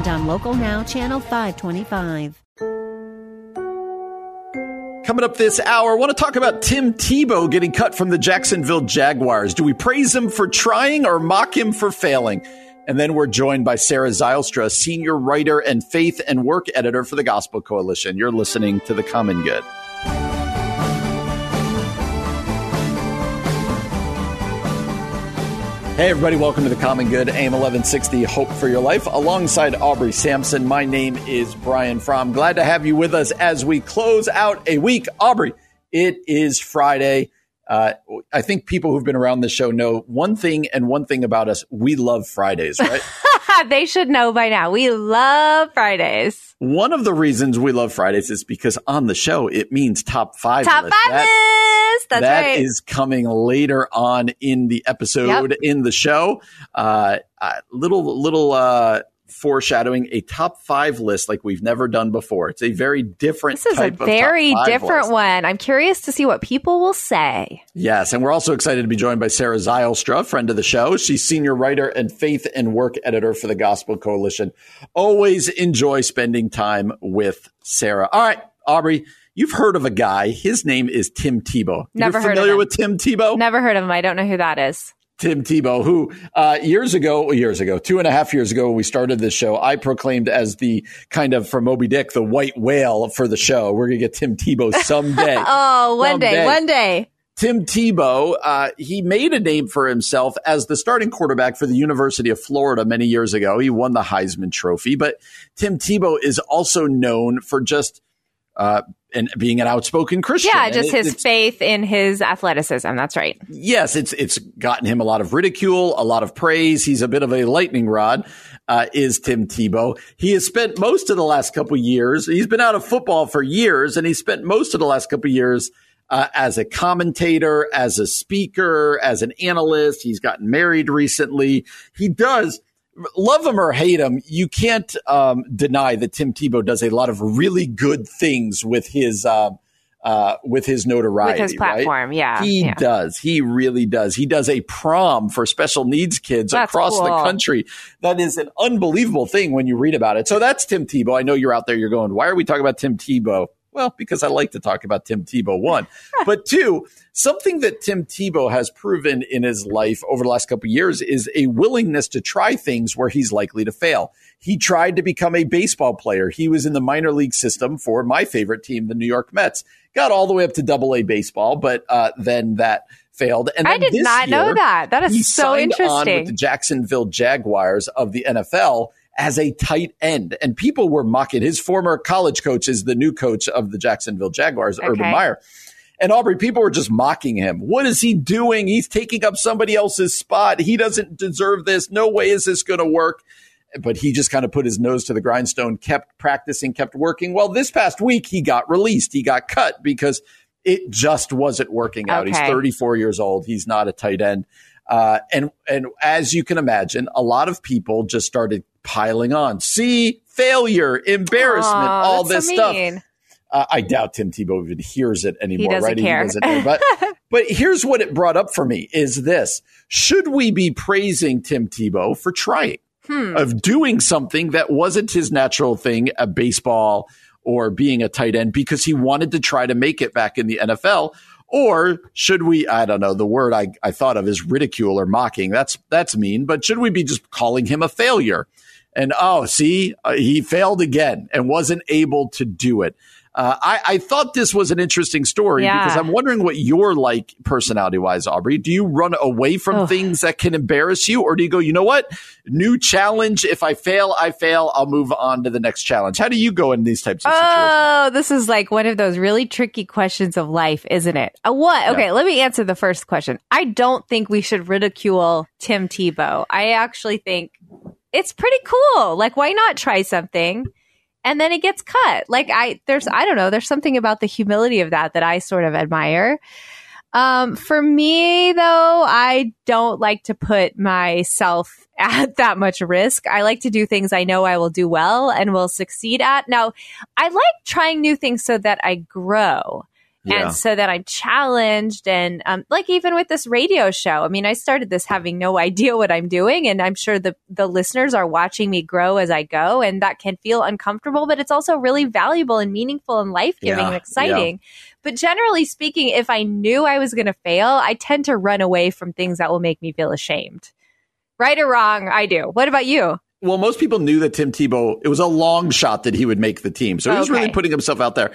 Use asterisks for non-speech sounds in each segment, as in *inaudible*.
and on Local Now, Channel 525. Coming up this hour, I want to talk about Tim Tebow getting cut from the Jacksonville Jaguars. Do we praise him for trying or mock him for failing? And then we're joined by Sarah Zylstra, senior writer and faith and work editor for the Gospel Coalition. You're listening to The Common Good. Hey, everybody, welcome to the Common Good, AM 1160, Hope for Your Life, alongside Aubrey Sampson. My name is Brian Fromm. Glad to have you with us as we close out a week. Aubrey, it is Friday. Uh, I think people who've been around the show know one thing and one thing about us we love Fridays, right? *laughs* they should know by now. We love Fridays. One of the reasons we love Fridays is because on the show, it means top five. Top list. five that, list. That's that right. is coming later on in the episode Yep. in the show. Uh, uh, little little uh, foreshadowing a top five list like we've never done before. It's a very different. this is a of very different list. one. I'm curious to see what people will say. Yes, and we're also excited to be joined by Sarah Zylstra, friend of the show. She's senior writer and faith and work editor for the Gospel Coalition. Always enjoy spending time with Sarah. All right, Aubrey, you've heard of a guy. His name is Tim Tebow. Never You're heard of familiar him. with Tim Tebow? Never heard of him. I don't know who that is. Tim Tebow, who uh, years ago, years ago, two and a half years ago, when we started this show, I proclaimed as the kind of from Moby Dick, the white whale for the show. We're gonna get Tim Tebow *laughs* someday. Oh, one Someday. day, one day. Tim Tebow, uh, he made a name for himself as the starting quarterback for the University of Florida many years ago. He won the Heisman Trophy, but Tim Tebow is also known for just uh, and being an outspoken Christian. Yeah, just it- his faith in his athleticism. That's right. yes, it's it's gotten him a lot of ridicule, a lot of praise. He's a bit of a lightning rod. Uh, is Tim Tebow? He has spent most of the last couple years. He's been out of football for years, and he spent most of the last couple years uh, as a commentator, as a speaker, as an analyst. He's gotten married recently. He does. Love him or hate him, you can't um, deny that Tim Tebow does a lot of really good things with his uh, uh, with his notoriety, With his right? platform. Yeah. He yeah. does. He really does. He does a prom for special needs kids That's across the country. That is an unbelievable thing when you read about it. So that's Tim Tebow. I know you're out there. You're going, why are we talking about Tim Tebow? Well, because I like to talk about Tim Tebow, one. *laughs* but two, something that Tim Tebow has proven in his life over the last couple of years is a willingness to try things where he's likely to fail. He tried to become a baseball player. He was in the minor league system for my favorite team, the New York Mets. Got all the way up to double A baseball, but uh, then that failed. And I did not know that. That is so interesting. with the Jacksonville Jaguars of the NFL as a tight end. And people were mocking his former college coach is the new coach of the Jacksonville Jaguars, Urban Meyer. And Aubrey, people were just mocking him. What is he doing? He's taking up somebody else's spot. He doesn't deserve this. No way is this going to work. But he just kind of put his nose to the grindstone, kept practicing, kept working. Well, this past week, he got released. He got cut because it just wasn't working out. He's 34 years old. He's not a tight end. Uh, and and as you can imagine, a lot of people just started piling on. See, failure, embarrassment, Aw, all this so stuff. Uh, I doubt Tim Tebow even hears it anymore. doesn't right? care. doesn't know. But *laughs* but here's what it brought up for me: is this should we be praising Tim Tebow for trying Hmm. of doing something that wasn't his natural thing, a baseball or being a tight end, because he wanted to try to make it back in the NFL? Or should we, I don't know, the word I, I thought of is ridicule or mocking. That's, that's mean, but should we be just calling him a failure? And oh, see, uh, he failed again and wasn't able to do it. Uh, I, I thought this was an interesting story Yeah. because I'm wondering what you're like personality wise, Aubrey. Do you run away from things that can embarrass you, or do you go, you know what? New challenge. If I fail, I fail. I'll move on to the next challenge. How do you go in these types of situations? Oh, this is like one of those really tricky questions of life, isn't it? Uh, what? Okay, let me answer the first question. I don't think we should ridicule Tim Tebow. I actually think it's pretty cool. Like, why not try something? and then it gets cut. Like I, there's, I don't know, there's something about the humility of that that I sort of admire. Um, for me though, I don't like to put myself *laughs* at that much risk. I like to do things I know I will do well and will succeed at. Now, I like trying new things so that I grow. Yeah. And so that I'm challenged and um, like even with this radio show, I mean, I started this having no idea what I'm doing. And I'm sure the, the listeners are watching me grow as I go. And that can feel uncomfortable, but it's also really valuable and meaningful and life giving yeah. and exciting. Yeah. But generally speaking, if I knew I was going to fail, I tend to run away from things that will make me feel ashamed. Right or wrong, I do. What about you? Well, most people knew that Tim Tebow, it was a long shot that he would make the team. So he was okay. really putting himself out there.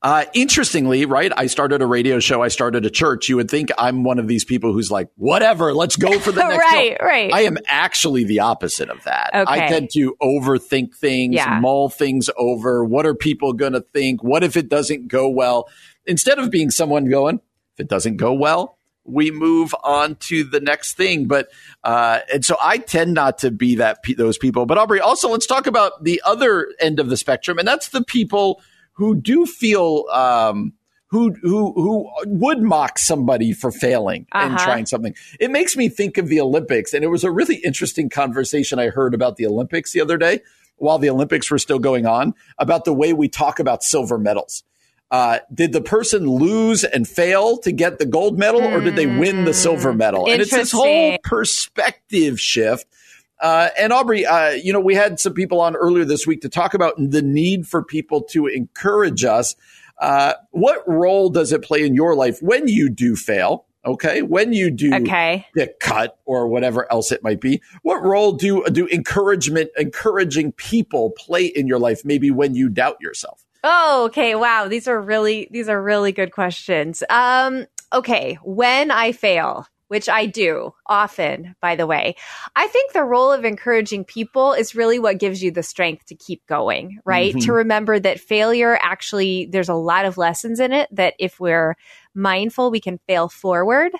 Uh, interestingly, right? I started a radio show. I started a church. You would think I'm one of these people who's like, whatever, let's go for the *laughs* next Right, show. right. I am actually the opposite of that. Okay. I tend to overthink things, yeah. mull things over. What are people going to think? What if it doesn't go well? Instead of being someone going, if it doesn't go well, we move on to the next thing. But uh, and so I tend not to be that those people. But Aubrey, also let's talk about the other end of the spectrum, and that's the people who do feel. Um, who who who would mock somebody for failing uh-huh. and trying something. It makes me think of the Olympics, and it was a really interesting conversation I heard about the Olympics the other day while the Olympics were still going on about the way we talk about silver medals. Uh, did the person lose and fail to get the gold medal or did they win the silver hmm. medal? And it's this whole perspective shift. Uh, and Aubrey, uh, you know, we had some people on earlier this week to talk about the need for people to encourage us. Uh, what role does it play in your life when you do fail? Okay, when you do okay. get cut or whatever else it might be, what role do do encouragement, encouraging people play in your life? Maybe when you doubt yourself. Oh, okay. Wow. These are really, these are really good questions. Um, okay. When I fail, which I do often, by the way, I think the role of encouraging people is really what gives you the strength to keep going, right? Mm-hmm. To remember that failure actually, there's a lot of lessons in it that if we're mindful, we can fail forward.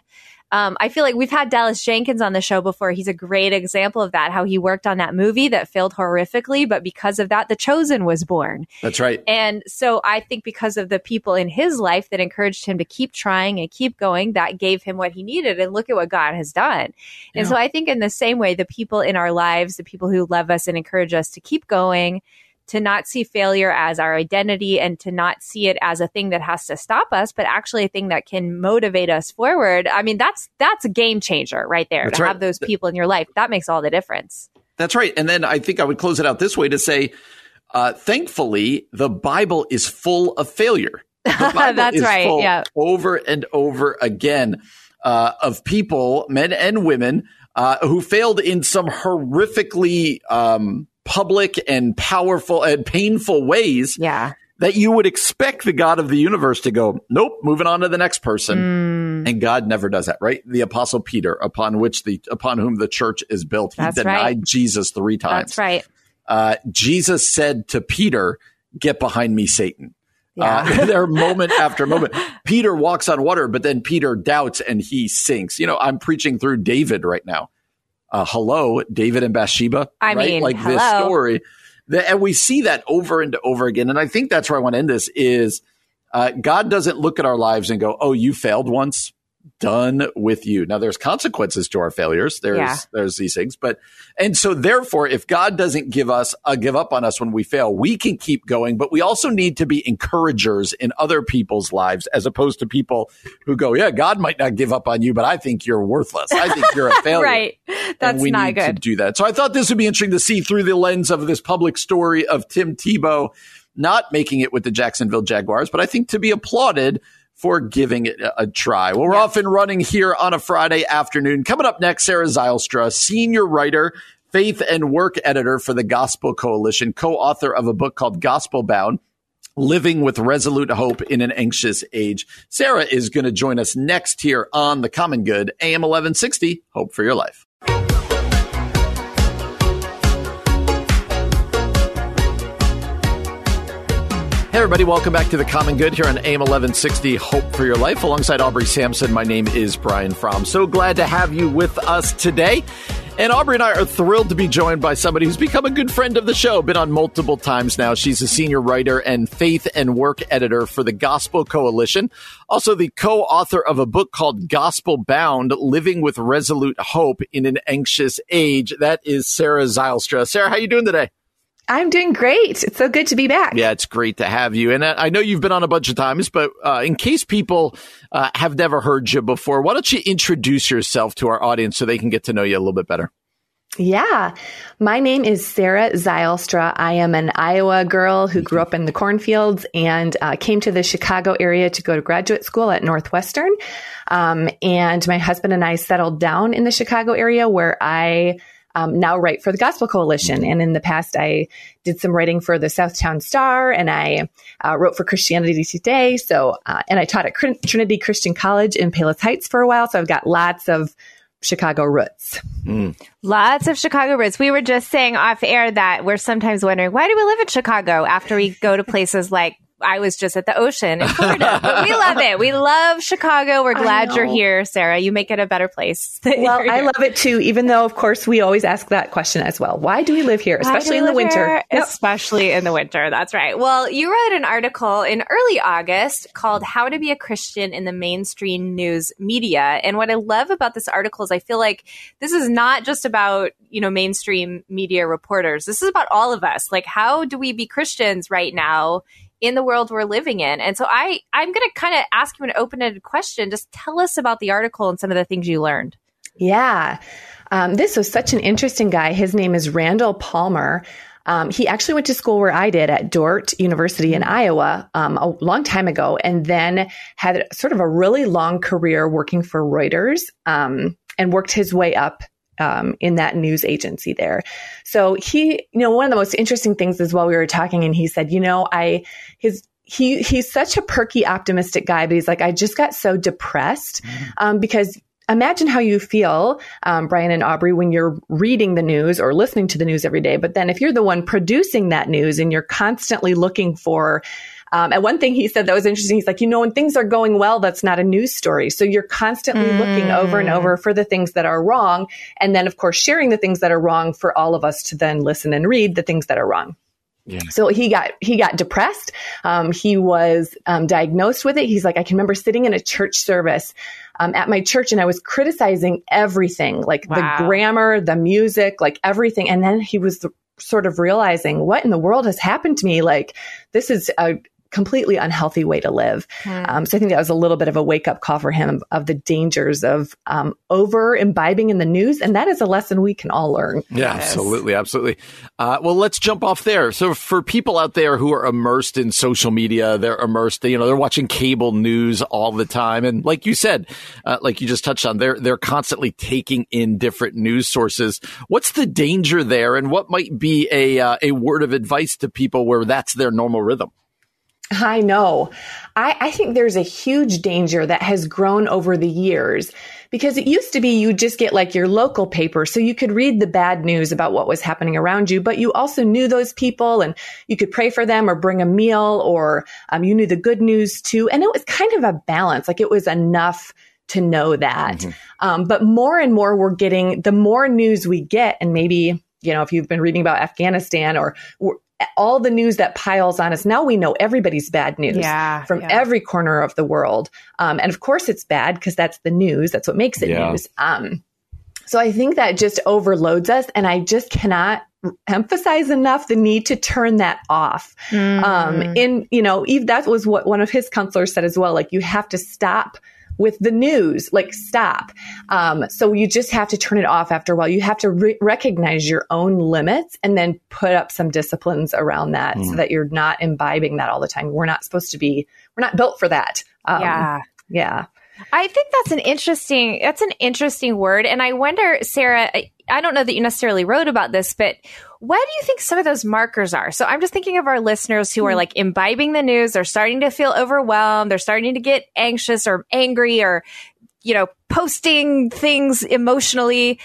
Um, I feel like we've had Dallas Jenkins on the show before. He's a great example of that, how he worked on that movie that failed horrifically, but because of that, The Chosen was born. That's right. And so I think because of the people in his life that encouraged him to keep trying and keep going, that gave him what he needed. And look at what God has done. And yeah. so I think in the same way, the people in our lives, the people who love us and encourage us to keep going, to not see failure as our identity and to not see it as a thing that has to stop us, but actually a thing that can motivate us forward. I mean, that's that's a game changer right there that's to right. have those people in your life. That makes all the difference. That's right. And then I think I would close it out this way to say, uh, thankfully, the Bible is full of failure. *laughs* that's right. Yeah. Over and over again uh, of people, men and women, uh, who failed in some horrifically um, public and powerful and painful ways. Yeah. That you would expect the God of the universe to go, nope, moving on to the next person. Mm. And God never does that, right? The apostle Peter, upon which the, upon whom the church is built, he That's denied right. Jesus three times. That's right. Uh, Jesus said to Peter, get behind me, Satan. Yeah. Uh, *laughs* there moment *laughs* after moment. Peter walks on water, but then Peter doubts and he sinks. You know, I'm preaching through David right now uh, hello, David and Bathsheba. I right? mean, like hello. this story. and we see that over and over again. And I think that's where I want to end this is uh, God doesn't look at our lives and go, oh, you failed once done with you. Now there's consequences to our failures. There's yeah. there's these things, but and so therefore, if God doesn't give us a uh, give up on us when we fail, we can keep going. But we also need to be encouragers in other people's lives, as opposed to people who go, "Yeah, God might not give up on you, but I think you're worthless. I think you're a *laughs* failure." right? That's and we not need good. to do that. So I thought this would be interesting to see through the lens of this public story of Tim Tebow not making it with the Jacksonville Jaguars, but I think to be applauded for giving it a try. Well, we're yes. off and running here on a Friday afternoon. Coming up next, Sarah Zylstra, senior writer, faith and work editor for the Gospel Coalition, co-author of a book called Gospelbound. Living with resolute hope in an anxious age. Sarah is going to join us next here on The Common Good, AM 1160. Hope for your life. Hey, everybody, welcome back to The Common Good here on AM 1160 Hope for Your Life. Alongside Aubrey Sampson, my name is Brian Fromm. So glad to have you with us today. And Aubrey and I are thrilled to be joined by somebody who's become a good friend of the show, been on multiple times now. She's a senior writer and faith and work editor for the Gospel Coalition, also the co author of a book called Gospelbound Living with Resolute Hope in an Anxious Age. That is Sarah Zylstra. Sarah, how you doing today? I'm doing great. It's so good to be back. Yeah, it's great to have you. And I know you've been on a bunch of times, but uh, in case people uh, have never heard you before, why don't you introduce yourself to our audience so they can get to know you a little bit better? Yeah. My name is Sarah Zylstra. I am an Iowa girl who grew up in the cornfields and uh, came to the Chicago area to go to graduate school at Northwestern. Um, and my husband and I settled down in the Chicago area where I um, now write for the Gospel Coalition. And in the past, I did some writing for the Southtown Star and I uh, wrote for Christianity Today. So, uh, and I taught at Trinity Christian College in Palos Heights for a while. So I've got lots of Chicago roots. Mm. Lots of Chicago roots. We were just saying off air that we're sometimes wondering why do we live in Chicago after we go to places like I was just at the ocean in Florida. *laughs* but we love it. We love Chicago. We're glad you're here, Sarah. You make it a better place. *laughs* Well, I love it too, even though, of course, we always ask that question as well. Why do we live here, especially in the winter? Yep. Especially in the winter. That's right. Well, you wrote an article in early August called How to Be a Christian in the Mainstream News Media. And what I love about this article is I feel like this is not just about, you know, mainstream media reporters. This is about all of us. Like, how do we be Christians right now? In the world we're living in. And so I, I'm going to kind of ask you an open ended question. Just tell us about the article and some of the things you learned. Yeah. Um, this was such an interesting guy. His name is Randall Palmer. Um, he actually went to school where I did at Dordt University in Iowa um, a long time ago, and then had sort of a really long career working for Reuters um, and worked his way up um, in that news agency there. So he, you know, one of the most interesting things is while we were talking, and he said, you know, I, his, he, he's such a perky, optimistic guy, but he's like, I just got so depressed, mm-hmm. um, because imagine how you feel, um, Brian and Aubrey, when you're reading the news or listening to the news every day. But then if you're the one producing that news and you're constantly looking for, um, and one thing he said that was interesting, he's like, you know, when things are going well, that's not a news story. So you're constantly mm. looking over and over for the things that are wrong. And then, of course, sharing the things that are wrong for all of us to then listen and read the things that are wrong. Yeah. So he got he got depressed. Um, he was um, diagnosed with it. He's like, I can remember sitting in a church service um, at my church, and I was criticizing everything, like wow. the grammar, the music, like everything. And then he was sort of realizing, what in the world has happened to me? Like this is a completely unhealthy way to live. Mm. Um, so I think that was a little bit of a wake up call for him of the dangers of um, over imbibing in the news. And that is a lesson we can all learn. Yeah, yes. absolutely. Absolutely. Uh, well, let's jump off there. So for people out there who are immersed in social media, they're immersed, you know, they're watching cable news all the time. And like you said, uh, like you just touched on, they're, they're constantly taking in different news sources. What's the danger there? And what might be a, uh, a word of advice to people where that's their normal rhythm? I know. I, I, think there's a huge danger that has grown over the years because it used to be you just get like your local paper. So you could read the bad news about what was happening around you, but you also knew those people and you could pray for them or bring a meal or um, you knew the good news too. And it was kind of a balance. Like it was enough to know that. Mm-hmm. Um, but more and more we're getting, the more news we get, and maybe you know, if you've been reading about Afghanistan or all the news that piles on us. Now we know everybody's bad news yeah, from yeah. every corner of the world. Um, and of course it's bad because that's the news. That's what makes it yeah. news. Um, so I think that just overloads us. And I just cannot emphasize enough the need to turn that off. Mm. Um, in, you know, Eve, that was what one of his counselors said as well. Like you have to stop with the news, like stop. Um, so you just have to turn it off after a while. You have to re- recognize your own limits and then put up some disciplines around that mm. so that you're not imbibing that all the time. We're not supposed to be, we're not built for that. Um, yeah. Yeah. I think that's an interesting that's an interesting word and I wonder Sarah I don't know that you necessarily wrote about this, but what do you think some of those markers are? So I'm just thinking of our listeners who are hmm. like imbibing the news. They're starting to feel overwhelmed. They're starting to get anxious or angry or, you know, posting things emotionally.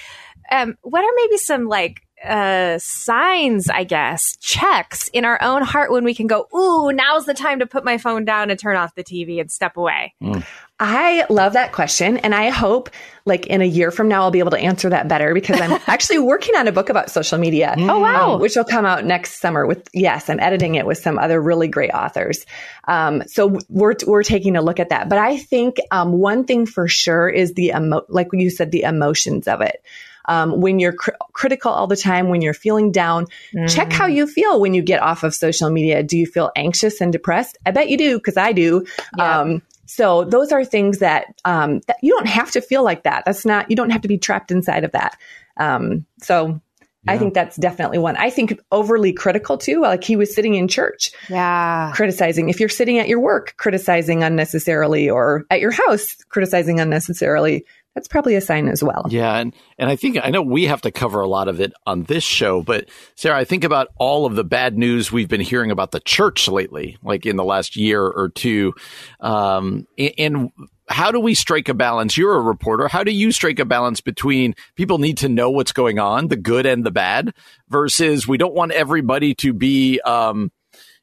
Um, what are maybe some like uh, signs, I guess, checks in our own heart when we can go, ooh, now's the time to put my phone down and turn off the TV and step away? Mm. I love that question. And I hope like in a year from now, I'll be able to answer that better because I'm *laughs* actually working on a book about social media. Oh, wow. Um, which will come out next summer with, yes, I'm editing it with some other really great authors. Um, so we're, we're taking a look at that. But I think, um, one thing for sure is the emo, like you said, the emotions of it. Um, when you're cr- critical all the time, when you're feeling down, mm. check how you feel when you get off of social media. Do you feel anxious and depressed? I bet you do because I do. Yeah. Um, so those are things that, um, that you don't have to feel like that. That's not, you don't have to be trapped inside of that. Um, so yeah. I think that's definitely one. I think overly critical too. Like he was sitting in church, yeah, criticizing. If you're sitting at your work, criticizing unnecessarily, or at your house, criticizing unnecessarily, that's probably a sign as well. Yeah, and and I think I know we have to cover a lot of it on this show, but Sarah, I think about all of the bad news we've been hearing about the church lately, like in the last year or two, um, and how do we strike a balance? You're a reporter. How do you strike a balance between people need to know what's going on, the good and the bad, versus we don't want everybody to be um,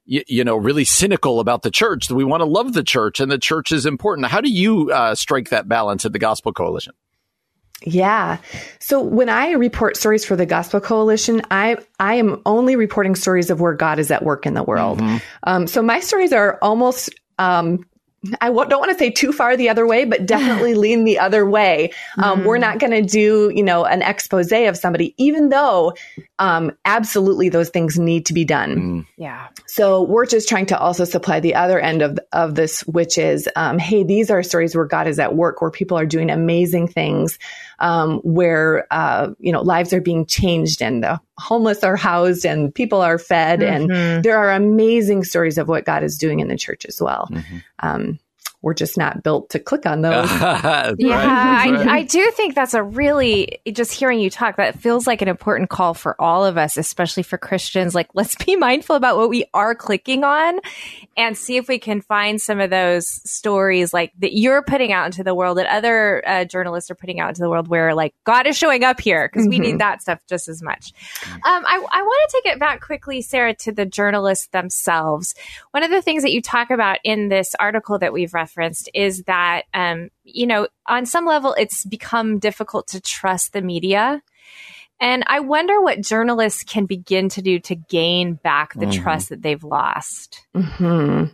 you, you, know, really cynical about the church. That we want to love the church and the church is important. How do you uh, strike that balance at the Gospel Coalition? Yeah. So when I report stories for the Gospel Coalition, I I am only reporting stories of where God is at work in the world. Mm-hmm. Um, so my stories are almost um, I w- don't want to say too far the other way, but definitely *laughs* lean the other way. Um, mm. We're not going to do, you know, an expose of somebody, even though um, absolutely those things need to be done. Mm. Yeah. So we're just trying to also supply the other end of of this, which is, um, hey, these are stories where God is at work, where people are doing amazing things, um, where uh, you know lives are being changed and the homeless are housed and people are fed, mm-hmm. and there are amazing stories of what God is doing in the church as well. Mm-hmm. Um, we're just not built to click on those. *laughs* yeah, I, I, do think that's a really just hearing you talk. That feels like an important call for all of us, especially for Christians. Like, let's be *laughs* mindful about what we are clicking on, and see if we can find some of those stories like that you're putting out into the world, that other uh, journalists are putting out into the world, where like God is showing up here because mm-hmm. we need mm-hmm. that stuff just as much. Um, I, I want to take it back quickly, Sarah, to the journalists themselves. One of the things that you talk about in this article that we've referenced referenced is that, um, you know, on some level, it's become difficult to trust the media. And I wonder what journalists can begin to do to gain back the mm-hmm. trust that they've lost. Mm-hmm.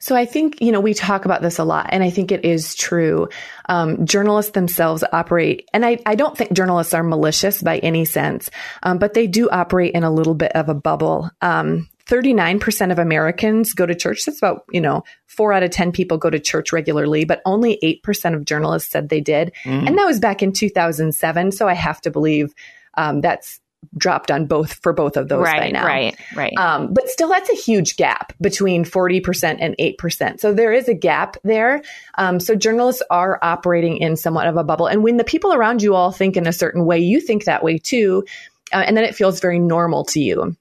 So I think, you know, we talk about this a lot, and I think it is true. Um, journalists themselves operate, and I, I, don't think journalists are malicious by any sense, um, but they do operate in a little bit of a bubble. Um, 39% of Americans go to church. That's about, you know, four out of 10 people go to church regularly, but only 8% of journalists said they did. Mm. And that was back in 2007. So I have to believe um, that's dropped on both for both of those right, by now. Right, right. Um, but still, that's a huge gap between 40% and 8%. So there is a gap there. Um, so journalists are operating in somewhat of a bubble. And when the people around you all think in a certain way, you think that way too. Uh, and then it feels very normal to you.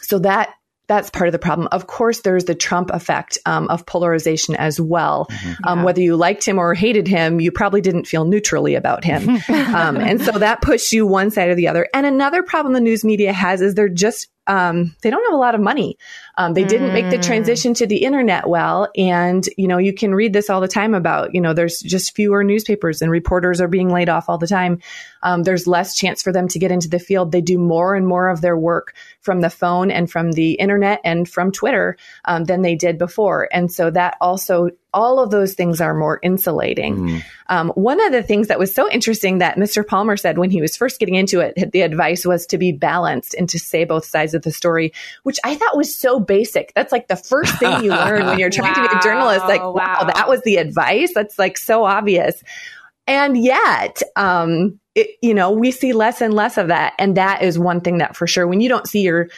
So that that's part of the problem. Of course, there's the Trump effect um, of polarization as well. Mm-hmm. Um, yeah. whether you liked him or hated him, you probably didn't feel neutrally about him. *laughs* um, and so that pushed you one side or the other. And another problem the news media has is they're just um, they don't have a lot of money. Um, they didn't make the mm. transition to the internet well. And, you know, you can read this all the time about, you know, there's just fewer newspapers and reporters are being laid off all the time. Um, there's less chance for them to get into the field. They do more and more of their work from the phone and from the internet and from Twitter um, than they did before. And so that also all of those things are more insulating. Mm. Um, one of the things that was so interesting that Mr. Palmer said when he was first getting into it, the advice was to be balanced and to say both sides of the story, which I thought was so basic. That's like the first thing you *laughs* learn when you're trying wow. to be a journalist. Like, wow. wow, that was the advice. That's like so obvious. And yet, um, it, you know, we see less and less of that. And that is one thing that for sure, when you don't see your,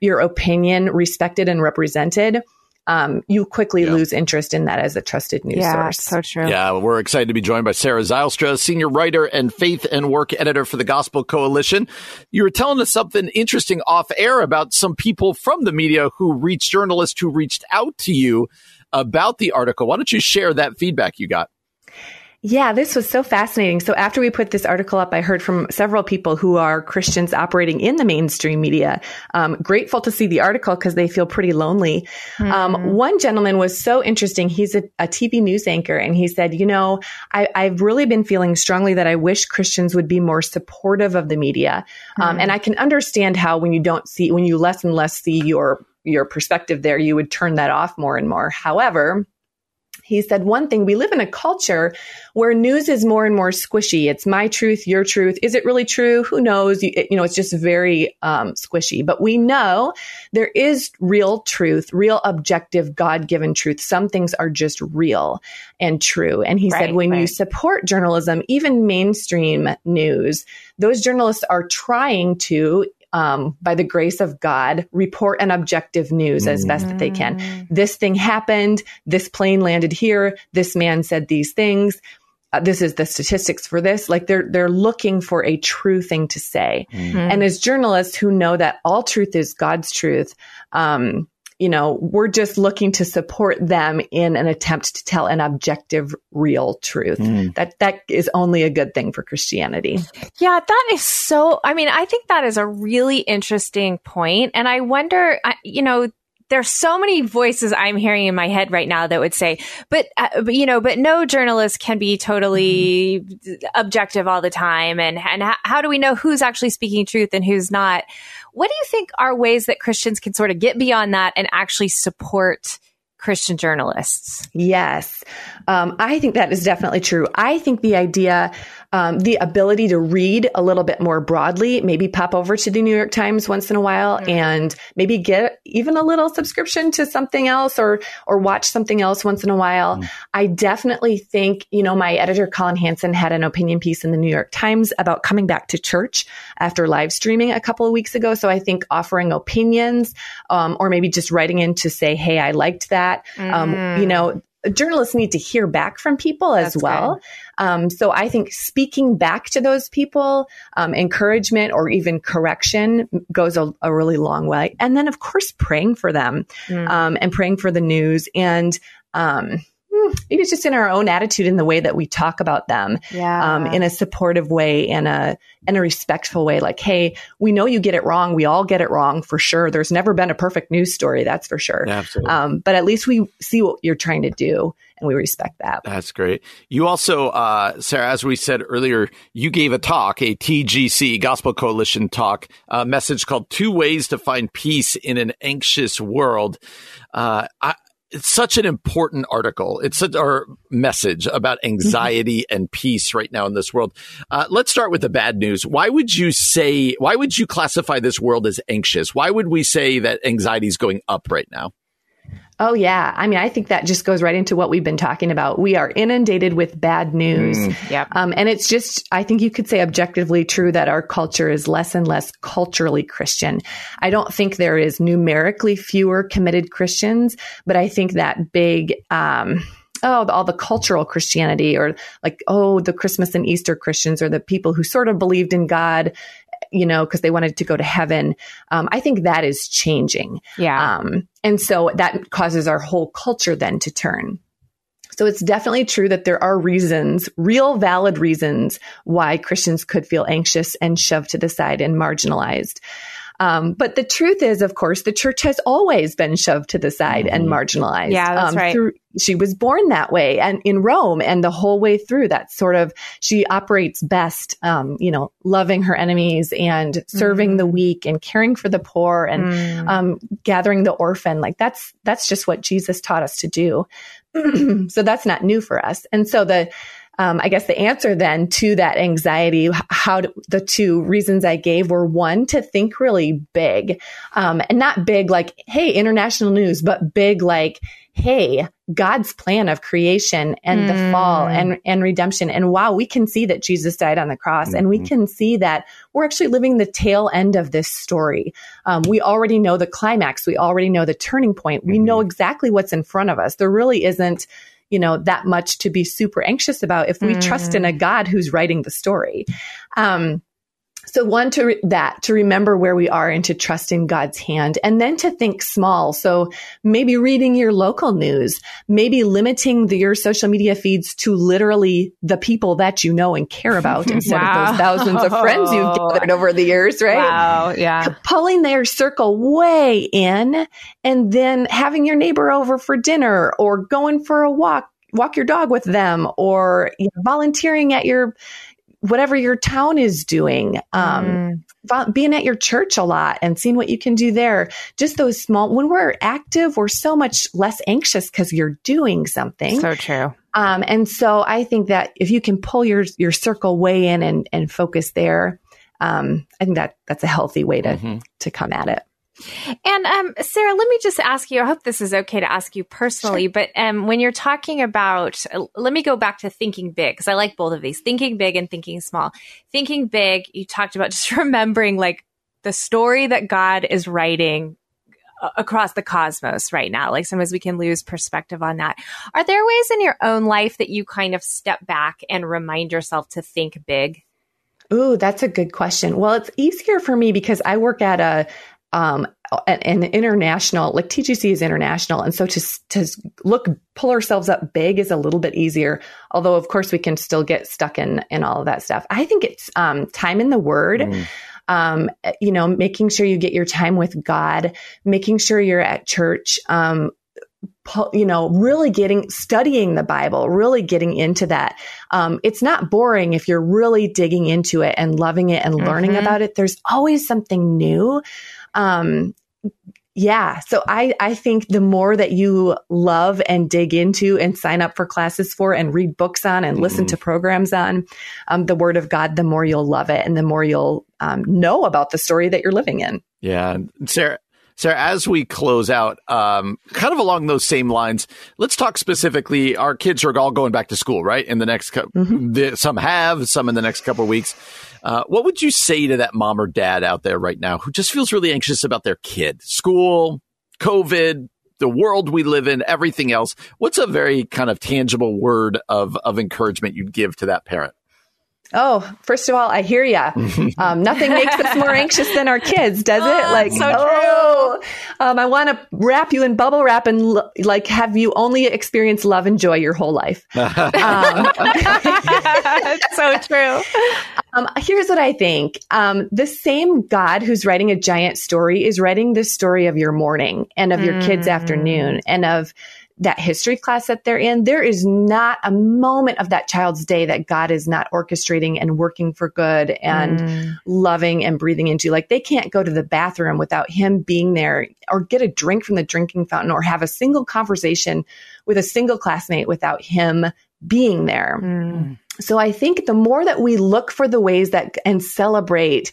your opinion respected and represented, um, you quickly yeah. lose interest in that as a trusted news yeah, source. So true. Yeah, we're excited to be joined by Sarah Zylstra, senior writer and faith and work editor for the Gospel Coalition. You were telling us something interesting off air about some people from the media who reached journalists who reached out to you about the article. Why don't you share that feedback you got? Yeah, this was so fascinating. So after we put this article up, I heard from several people who are Christians operating in the mainstream media. Um, grateful to see the article because they feel pretty lonely. Mm. Um, one gentleman was so interesting. He's a, a, TV news anchor, and he said, "You know, I, have really been feeling strongly that I wish Christians would be more supportive of the media, um, mm. and I can understand how when you don't see, when you less and less see your your perspective there, you would turn that off more and more. However." He said one thing, we live in a culture where news is more and more squishy. It's my truth, your truth. Is it really true? Who knows? You, you know, it's just very um, squishy. But we know there is real truth, real objective, God given truth. Some things are just real and true. And he right, said, when right. you support journalism, even mainstream news, those journalists are trying to um, by the grace of God, report an objective news as best that they can. Mm. This thing happened. This plane landed here. This man said these things. Uh, this is the statistics for this. Like they're they're looking for a true thing to say. Mm-hmm. And as journalists who know that all truth is God's truth, um, you know, we're just looking to support them in an attempt to tell an objective, real truth. Mm. That that is only a good thing for Christianity. Yeah, that is so. I mean, I think that is a really interesting point, and I wonder, you know, there's so many voices I'm hearing in my head right now that would say, but, uh, but you know, but no journalist can be totally mm-hmm. objective all the time. And, and how, how do we know who's actually speaking truth and who's not? What do you think are ways that Christians can sort of get beyond that and actually support Christian journalists? Yes. Um, I think that is definitely true. I think the idea um, the ability to read a little bit more broadly, maybe pop over to the New York Times once in a while mm-hmm. and maybe get even a little subscription to something else or, or watch something else once in a while. Mm-hmm. I definitely think, you know, my editor, Collin Hansen, had an opinion piece in the New York Times about coming back to church after live streaming a couple of weeks ago. So I think offering opinions, um, or maybe just writing in to say, Hey, I liked that. Mm-hmm. Um, you mm. know, journalists need to hear back from people as That's well. Um, so I think speaking back to those people, um, encouragement or even correction goes a, a, really long way. And then, of course, praying for them mm. um, and praying for the news and um, maybe it's just in our own attitude in the way that we talk about them yeah. um, in a supportive way and a in a respectful way like hey we know you get it wrong we all get it wrong for sure there's never been a perfect news story that's for sure Absolutely. Um, but at least we see what you're trying to do and we respect that. That's great. You also, uh, Sarah, as we said earlier, you gave a talk, a TGC Gospel Coalition talk, a message called Two Ways to Find Peace in an Anxious World. Uh, I, it's such an important article. It's a or message about anxiety and peace right now in this world. Uh, let's start with the bad news. Why would you say? Why would you classify this world as anxious? Why would we say that anxiety is going up right now? Oh, yeah. I mean, I think that just goes right into what we've been talking about. We are inundated with bad news. Mm, yep. Um, and it's just, I think you could say objectively true that our culture is less and less culturally Christian. I don't think there is numerically fewer committed Christians, but I think that big, um, oh, all the cultural Christianity or like, oh, the Christmas and Easter Christians or the people who sort of believed in God you know, because they wanted to go to heaven. Um, I think that is changing. Yeah. Um, and so that causes our whole culture then to turn. So it's definitely true that there are reasons, real valid reasons why Christians could feel anxious and shoved to the side and marginalized. Um, but the truth is, of course, the church has always been shoved to the side mm-hmm. and marginalized. Yeah, that's um, right. Through, she was born that way and in Rome and the whole way through that sort of, she operates best, um, you know, loving her enemies and serving mm. the weak and caring for the poor and, mm. um, gathering the orphan. Like that's, that's just what Jesus taught us to do. *clears throat* so that's not new for us. And so the, um, I guess the answer then to that anxiety, how to, the two reasons I gave were one to think really big, um, and not big like, hey, international news, but big like, hey, God's plan of creation and mm. the fall and, and redemption. And wow, we can see that Jesus died on the cross mm-hmm. and we mm-hmm. can see that we're actually living the tail end of this story. Um, we already know the climax. We already know the turning point. We mm-hmm. know exactly what's in front of us. There really isn't you know, that much to be super anxious about if we mm. trust in a God who's writing the story. Um, So one to re- that to remember where we are and to trust in God's hand and then to think small. So maybe reading your local news, maybe limiting the, your social media feeds to literally the people that you know and care about *laughs* instead wow. of those thousands of friends you've *laughs* gathered over the years, right? Wow. Yeah. Pulling their circle way in and then having your neighbor over for dinner or going for a walk walk your dog with them or you know, volunteering at your whatever your town is doing. Um, mm. being at your church a lot and seeing what you can do there. Just those small, when we're active, we're so much less anxious because you're doing something. So true. Um, and so I think that if you can pull your, your circle way in and, and focus there, um, I think that that's a healthy way to, mm-hmm. to come at it. And um, Sarah, let me just ask you. I hope this is okay to ask you personally, sure. but um, when you're talking about, uh, let me go back to thinking big because I like both of these: thinking big and thinking small. Thinking big, you talked about *laughs* just remembering like the story that God is writing uh, across the cosmos right now. Like sometimes we can lose perspective on that. Are there ways in your own life that you kind of step back and remind yourself to think big? Ooh, that's a good question. Well, it's easier for me because I work at a um, an, an, international, like TGC is international. And so to, to look, pull ourselves up big is a little bit easier. Although of course we can still get stuck in, in all of that stuff. I think it's, um, time in the word. Mm. Um, you know, making sure you get your time with God, making sure you're at church, um, you know, really getting, studying the Bible, really getting into that. Um, it's not boring if you're really digging into it and loving it and learning mm-hmm. about it. There's always something new um, yeah. So I, I think the more that you love and dig into and sign up for classes for and read books on and mm-hmm. listen to programs on um, the word of God, the more you'll love it and the more you'll um, know about the story that you're living in. Yeah. Sarah, Sarah, as we close out, um, kind of along those same lines, let's talk specifically. Our kids are all going back to school, right? In the next, co- mm-hmm. the, some have, some in the next couple of weeks. Uh, what would you say to that mom or dad out there right now who just feels really anxious about their kid, school, COVID, the world we live in, everything else? What's a very kind of tangible word of of encouragement you'd give to that parent? Oh, first of all, I hear ya. *laughs* Um, nothing makes us more anxious than our kids, does it? Oh, like, so oh, um, I want to wrap you in bubble wrap and l- like have you only experience love and joy your whole life. *laughs* um, *laughs* so true. Um, here's what I think: um, the same God who's writing a giant story is writing the story of your morning and of your mm. kids' afternoon and of that history class that they're in, there is not a moment of that child's day that God is not orchestrating and working for good and mm. loving and breathing into. Like they can't go to the bathroom without him being there or get a drink from the drinking fountain or have a single conversation with a single classmate without him being there. Mm. So I think the more that we look for the ways that and celebrate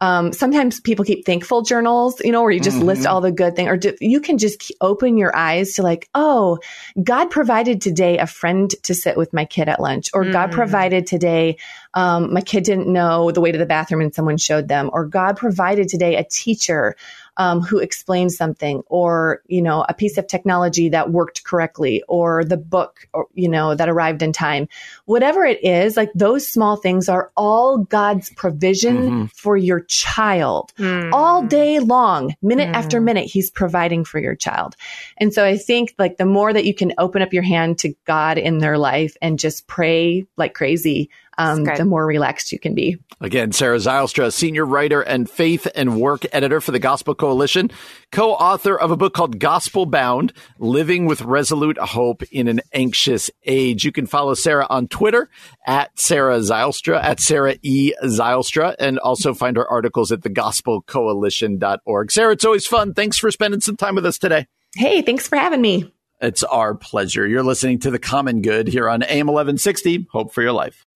um, sometimes people keep thankful journals, you know, where you just mm-hmm. list all the good things, or do, you can just open your eyes to like, oh, God provided today a friend to sit with my kid at lunch, or mm. God provided today, um, my kid didn't know the way to the bathroom and someone showed them, or God provided today a teacher um, who explained something or, you know, a piece of technology that worked correctly or the book, or, you know, that arrived in time. Whatever it is, like those small things are all God's provision mm-hmm. for your child mm. all day long, minute mm. after minute, he's providing for your child. And so I think like the more that you can open up your hand to God in their life and just pray like crazy, um, the more relaxed you can be. Again, Sarah Zylstra, senior writer and faith and work editor for the Gospel Coalition, co author of a book called Gospelbound Living with Resolute Hope in an Anxious Age. You can follow Sarah on Twitter at Sarah Zylstra, at Sarah E. Zylstra, and also find her articles at thegospelcoalition.org. Sarah, it's always fun. Thanks for spending some time with us today. Hey, thanks for having me. It's our pleasure. You're listening to The Common Good here on AM 1160. Hope for your life.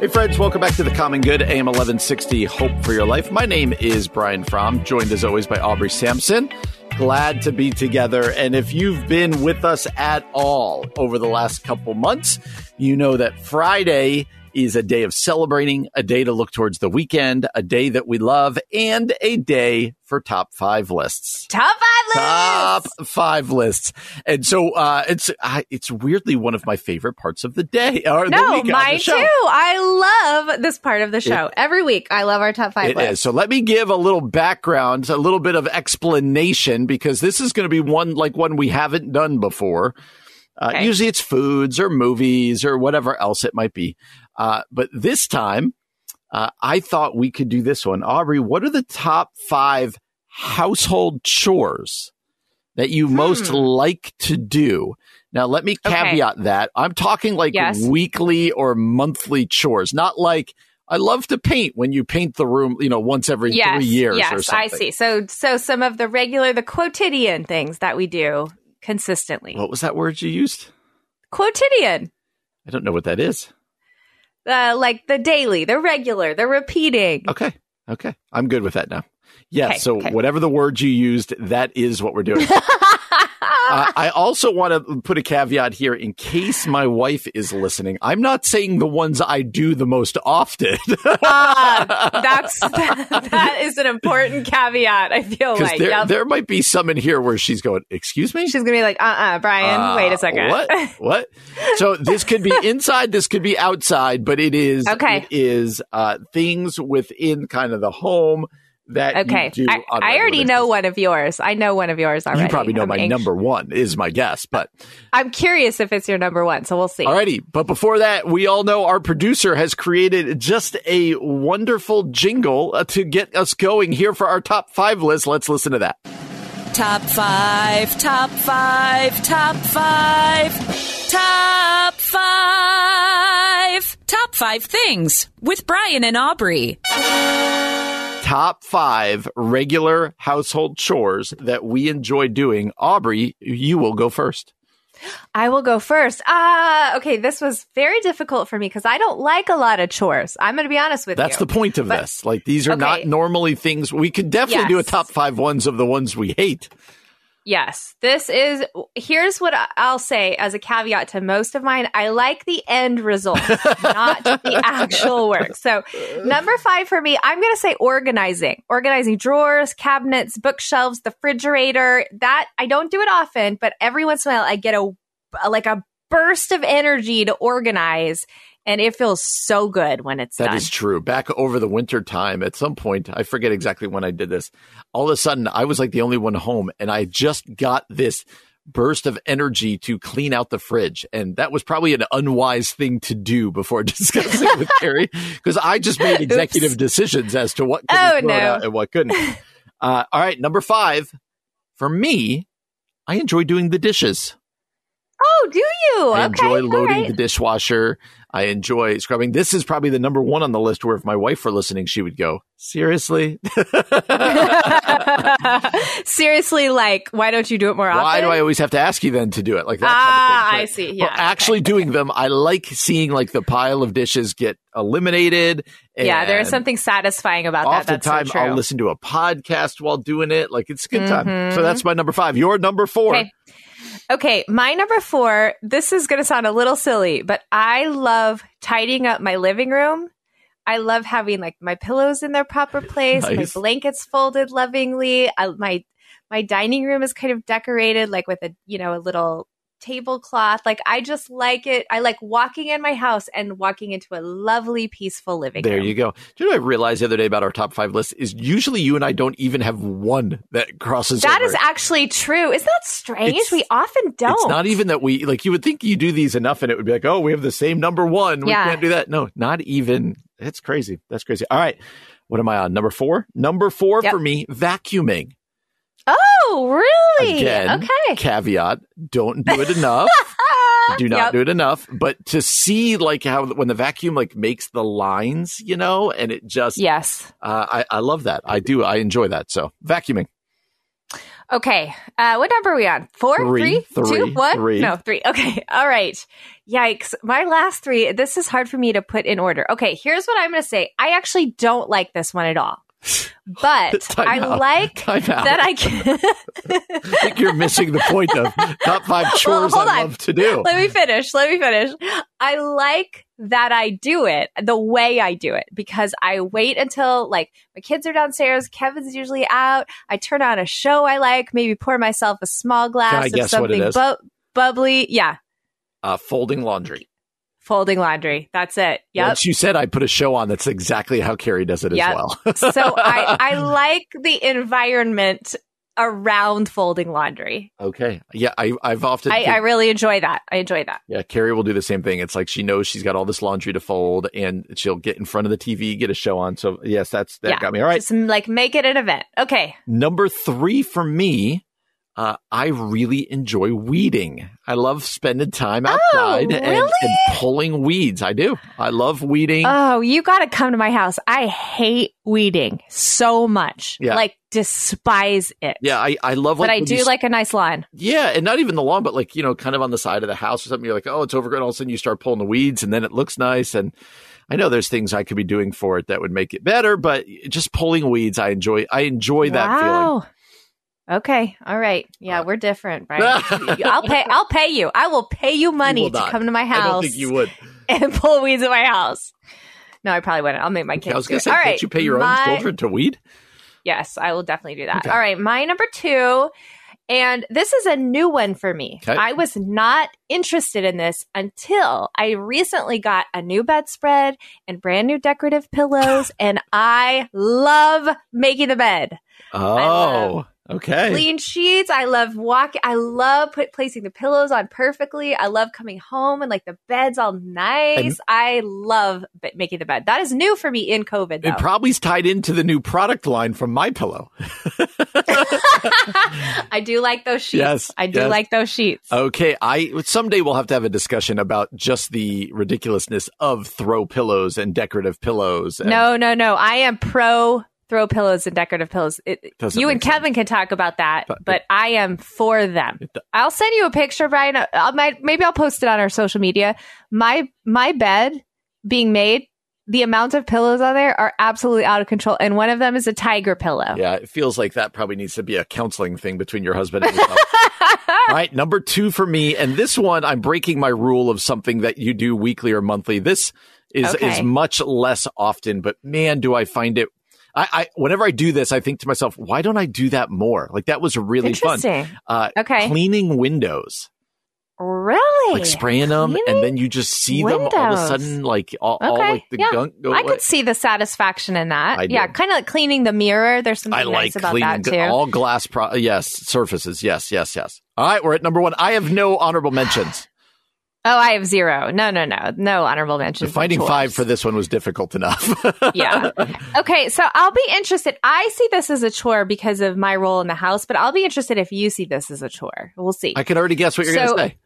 Hey, friends, welcome back to the Common Good, AM 1160 Hope for Your Life. My name is Brian Fromm, joined as always by Aubrey Sampson. Glad to be together. And if you've been with us at all over the last couple months, you know that Friday is a day of celebrating, a day to look towards the weekend, a day that we love, and a day for top five lists. Top five lists. top five lists. And so uh, it's uh, it's weirdly one of my favorite parts of the day *laughs* or no, the the mine show. too. I love this part of the show. Every week, I love our top five It list. is. So let me give a little background, a little bit of explanation, because this is going to be one like one we haven't done before. Uh, Okay. Usually it's foods or movies or whatever else it might be. Uh, but this time, uh, I thought we could do this one. Aubrey, what are the top five household chores that you most like to do? Now, let me Hmm. Okay. caveat that. I'm talking like Yes. weekly or monthly chores, not like I love to paint when you paint the room, you know, once every yes, three years yes, or something. I see. So, so some of the regular, the quotidian things that we do consistently. What was that word you used? quotidian, I don't know what that is. Uh, like the daily, the regular, the repeating. Okay. Okay. I'm good with that now. Yes. Okay, so okay. whatever the word you used, that is what we're doing. *laughs* Uh, I also want to put a caveat here in case my wife is listening. I'm not saying the ones I do the most often. *laughs* Ah, that's *laughs* that is an important caveat. I feel like there, Yep. there might be some in here where she's going, Excuse me? she's gonna be like, uh, uh Brian, Uh, wait a second. What? What? So this could be *laughs* inside, this could be outside, but it is Okay. it is uh things within kind of the home that Okay, you do I, on a I regular already basis. know one of yours. I know one of yours already. You probably know I'm my anx- number one is my guess, but I'm curious if it's your number one, so we'll see. alrighty. But before that, we all know our producer has created just a wonderful jingle uh, to get us going here for our top five list. Let's listen to that. Top five, top five, top five, top five, top five things with Brian and Aubrey. Top five regular household chores that we enjoy doing. Aubrey, you will go first. I will go first. Ah, okay. This was very difficult for me because I don't like a lot of chores. I'm going to be honest with That's you. That's the point of But- this. Like these are not normally things we could definitely do a top five ones of the ones we hate. Yes, this is. Here's what I'll say as a caveat to most of mine. I like the end result, not *laughs* the actual work. So, number five for me, I'm going to say organizing, organizing drawers, cabinets, bookshelves, the refrigerator. That I don't do it often, but every once in a while I get a like a burst of energy to organize, and it feels so good when it's That done. is true. Back over the winter time, at some point, I forget exactly when I did this. All of a sudden, I was like the only one home, and I just got this burst of energy to clean out the fridge. And that was probably an unwise thing to do before *laughs* discussing with *laughs* Carrie, because I just made executive decisions as to what could Oh, no. out and what couldn't. *laughs* Uh, all right, number five. For me, I enjoy doing the dishes. oh, do you? I okay, enjoy loading right. the dishwasher. I enjoy scrubbing. This is probably the number one on the list where if my wife were listening, she would go, Seriously? *laughs* Seriously, like, why don't you do it more often? Why do I always have to ask you then to do it? Like that Ah, kind I of thing. see. But Yeah, okay, actually doing them, I like seeing like the pile of dishes get eliminated. yeah, there is something satisfying about that. That's Oftentimes, so. I'll listen to a podcast while doing it. Like it's a good time. Mhm. So that's my number five. Your number four. Okay. Okay, my number four, this is going to sound a little silly, but I love tidying up my living room. I love having like my pillows in their proper *laughs* place, my blankets folded lovingly. I, my my dining room is kind of decorated like with a, you know, a little tablecloth. Like I just like it. I like walking in my house and walking into a lovely peaceful living There room. you go. Do you know what I realized the other day about our top five list is usually you and I don't even have one that crosses That over. is actually true. Isn't that strange? It's- we often don't. It's not even that we like. You would think you do these enough, and it would be like, oh, we have the same number one. We Yeah. can't do that. No, not even. It's crazy. That's crazy. All right, what am I on? Number four. Number four Yep. for me, vacuuming. Oh, really? Again, okay. caveat: don't do it enough. *laughs* do not Yep. do it enough. But to see like how when the vacuum like makes the lines, you know, and it just Yes. uh, I I love that. I do. I enjoy that. So vacuuming. Okay. Uh, what number are we on? Four, Three, three, three, two, one? three. No, three. *laughs* Okay. All right. Yikes. My last three, this is hard for me to put in order. Okay. Here's what I'm going to say. I actually don't like this one at all. But *laughs* I like that I *laughs* can. I think you're missing the point of top five *laughs* chores hold I on. love to do. Let me finish. Let me finish. I like that I do it the way I do it because I wait until like my kids are downstairs. Kevin's usually out. I turn on a show I like, maybe pour myself a small glass of guess what it something bu- bubbly. Yeah. Uh, folding laundry. Folding laundry. That's it. Yep. Once you said I put a show on, that's exactly how Carrie does it Yep. as well. *laughs* so I, I *laughs* like the environment around folding laundry. okay. Yeah, I, I've often. I, I really enjoy that. I enjoy that. yeah, Carrie will do the same thing. It's like she knows she's got all this laundry to fold, and she'll get in front of the TV, get a show on. So yes, that's that Yeah. got me. All right, Just like make it an event. Okay. number three for me. Uh, I really enjoy weeding. I love spending time outside and, Oh, really? and pulling weeds. I do. I love weeding. Oh, you got to come to my house. I hate weeding so much. Yeah. Like despise it. yeah, I, I love. But like, I do you like a nice lawn. Yeah, and not even the lawn, but like you know, kind of on the side of the house or something. You're like, oh, it's overgrown. All of a sudden, you start pulling the weeds, and then it looks nice. And I know there's things I could be doing for it that would make it better, but just pulling weeds, I enjoy. I enjoy that feeling. Okay. All right. Yeah, Uh, we're different, right? I'll pay I'll pay you. I will pay you You money will to come to my house. I don't think you would. *laughs* and pull weeds at my house. No, I probably wouldn't. I'll make my kids. I was going to say, All can't right. you pay your my- own children to weed? Yes, I will definitely do that. Okay. All right, my number two, and this is a new one for me. Okay. I was not interested in this until I recently got a new bedspread and brand new decorative pillows, *laughs* and I love making the bed. Oh, okay. Clean sheets. I love walking. I love put placing the pillows on perfectly. I love coming home and like the bed's all nice. And- I love making the bed. That is new for me in COVID. Though. It probably is tied into the new product line from My Pillow. *laughs* I do like those sheets. Yes, I do yes. like those sheets. Okay, I someday we'll have to have a discussion about just the ridiculousness of throw pillows and decorative pillows. and- No, no, no. I am pro throw pillows and decorative pillows. It, you and make sense. Kevin can talk about that, But- but, I am for them. It I'll send you a picture, Brian. I'll, might, maybe I'll post it on our social media. My my bed being made, the amount of pillows on there are absolutely out of control, and one of them is a tiger pillow. Yeah, it feels like that probably needs to be a counseling thing between your husband and yourself. *laughs* All right, number two for me, and this one I'm breaking my rule of something that you do weekly or monthly. This is Okay. is much less often, but man, do I find it. I, I whenever I do this, I think to myself, why don't I do that more? Like that was really fun. Uh, Okay. cleaning windows, Really? like spraying them, and then you just see them all of a sudden, like all, all like the yeah. gunk go I away. could see the satisfaction in that. Yeah, kind of like cleaning the mirror. There's something I like nice about cleaning that too. all glass. Pro- yes, surfaces. Yes, yes, yes. All right, we're at number one. I have no honorable mentions. Oh, I have zero. No, no, no, no honorable mentions. Finding of five for this one was difficult enough. *laughs* yeah. Okay, so I'll be interested. I see this as a chore because of my role in the house, but I'll be interested if you see this as a chore. We'll see. I can already guess what you're So- going to say.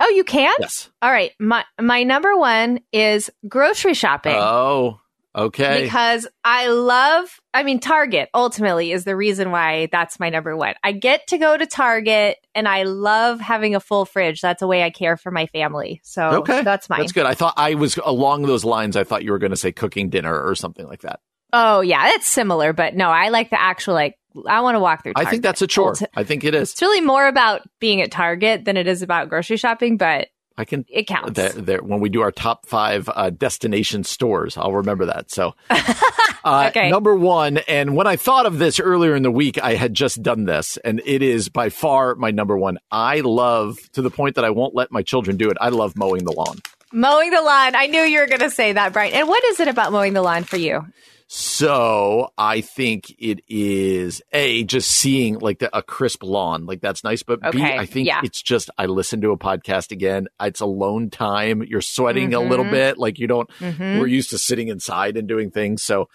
oh, you can? Yes. All right. My my number one is grocery shopping. Oh, okay. because I love, I mean, Target ultimately is the reason why that's my number one. I get to go to Target and I love having a full fridge. That's a way I care for my family. So okay, that's mine. That's good. I thought I was along those lines. I thought you were going to say cooking dinner or something like that. Oh, yeah, it's similar, but no, I like the actual, like, I want to walk through I think that's a chore. Ulti- I think it is. It's really more about being at Target than it is about grocery shopping, but I can. it counts. There, there, when we do our top five uh, destination stores, I'll remember that. So, *laughs* uh, Okay. number one, and when I thought of this earlier in the week, I had just done this, and it is by far my number one. I love to the point that I won't let my children do it. I love mowing the lawn. Mowing the lawn. I knew you were going to say that, Brian. And what is it about mowing the lawn for you? So I think it is a just seeing like the, a crisp lawn, like that's nice. But B, Okay, I think yeah. it's just I listen to a podcast again. It's alone time. You're sweating a little Mhm. bit, like you don't. Mhm. We're used to sitting inside and doing things. So,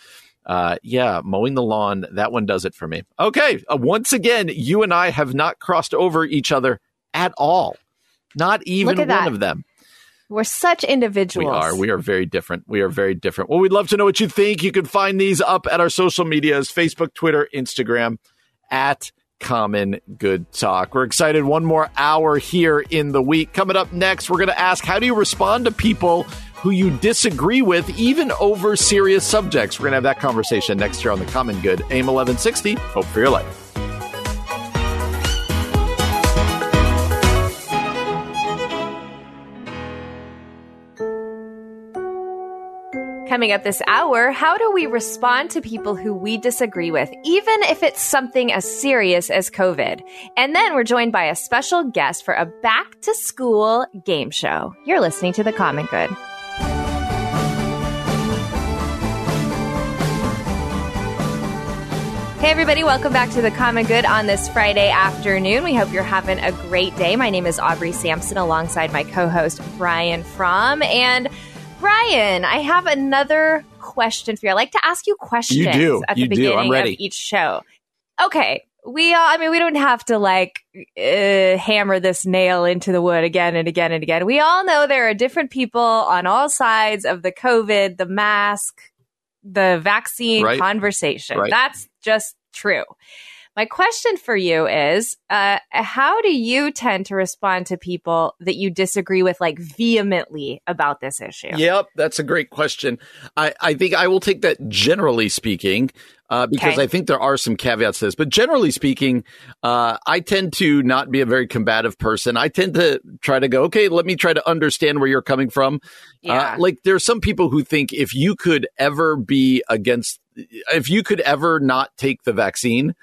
uh, yeah, mowing the lawn that one does it for me. Okay, uh, once again, you and I have not crossed over each other at all. Not even one that. of them. We're such individuals. We are. We are very different. We are very different. Well, we'd love to know what you think. You can find these up at our social medias Facebook, Twitter, Instagram at Common Good Talk. We're excited. One more hour here in the week. Coming up next, we're going to ask how do you respond to people who you disagree with, even over serious subjects? We're going to have that conversation next year on the Common Good. AM 1160. Hope for your life. Coming up this hour, how do we respond to people who we disagree with, even if it's something as serious as COVID? And then we're joined by a special guest for a back to school game show. You're listening to The Common Good. Hey, everybody, welcome back to the Common Good on this Friday afternoon. We hope you're having a great day. My name is Aubrey Sampson alongside my co host, Brian Fromm. And Brian, I have another question for you. I like to ask you questions You do. at the You do. beginning I'm ready. of each show. Okay. We all, I mean, we don't have to like uh, hammer this nail into the wood again and again and again. We all know there are different people on all sides of the COVID, the mask, the vaccine Right. conversation. Right. That's just true. My question for you is uh, how do you tend to respond to people that you disagree with, like vehemently about this issue? Yep, that's a great question. I, I think I will take that generally speaking, uh, because Okay. I think there are some caveats to this. But generally speaking, uh, I tend to not be a very combative person. I tend to try to go, okay, let me try to understand where you're coming from. Yeah. Uh, like there's some people who think if you could ever be against, if you could ever not take the vaccine,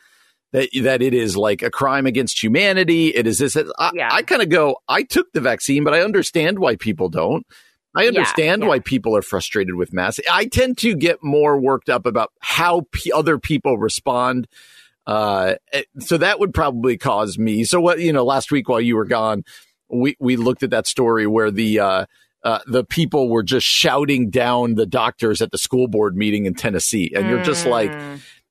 that that it is like a crime against humanity. It is this. I, Yeah. I kind of go. I took the vaccine, but I understand why people don't. I understand yeah. why people are frustrated with masks. I tend to get more worked up about how p- other people respond. Uh, eh, so that would probably cause me. So what you know, last week while you were gone, we we looked at that story where the uh, uh, the people were just shouting down the doctors at the school board meeting in Tennessee, and you're just like,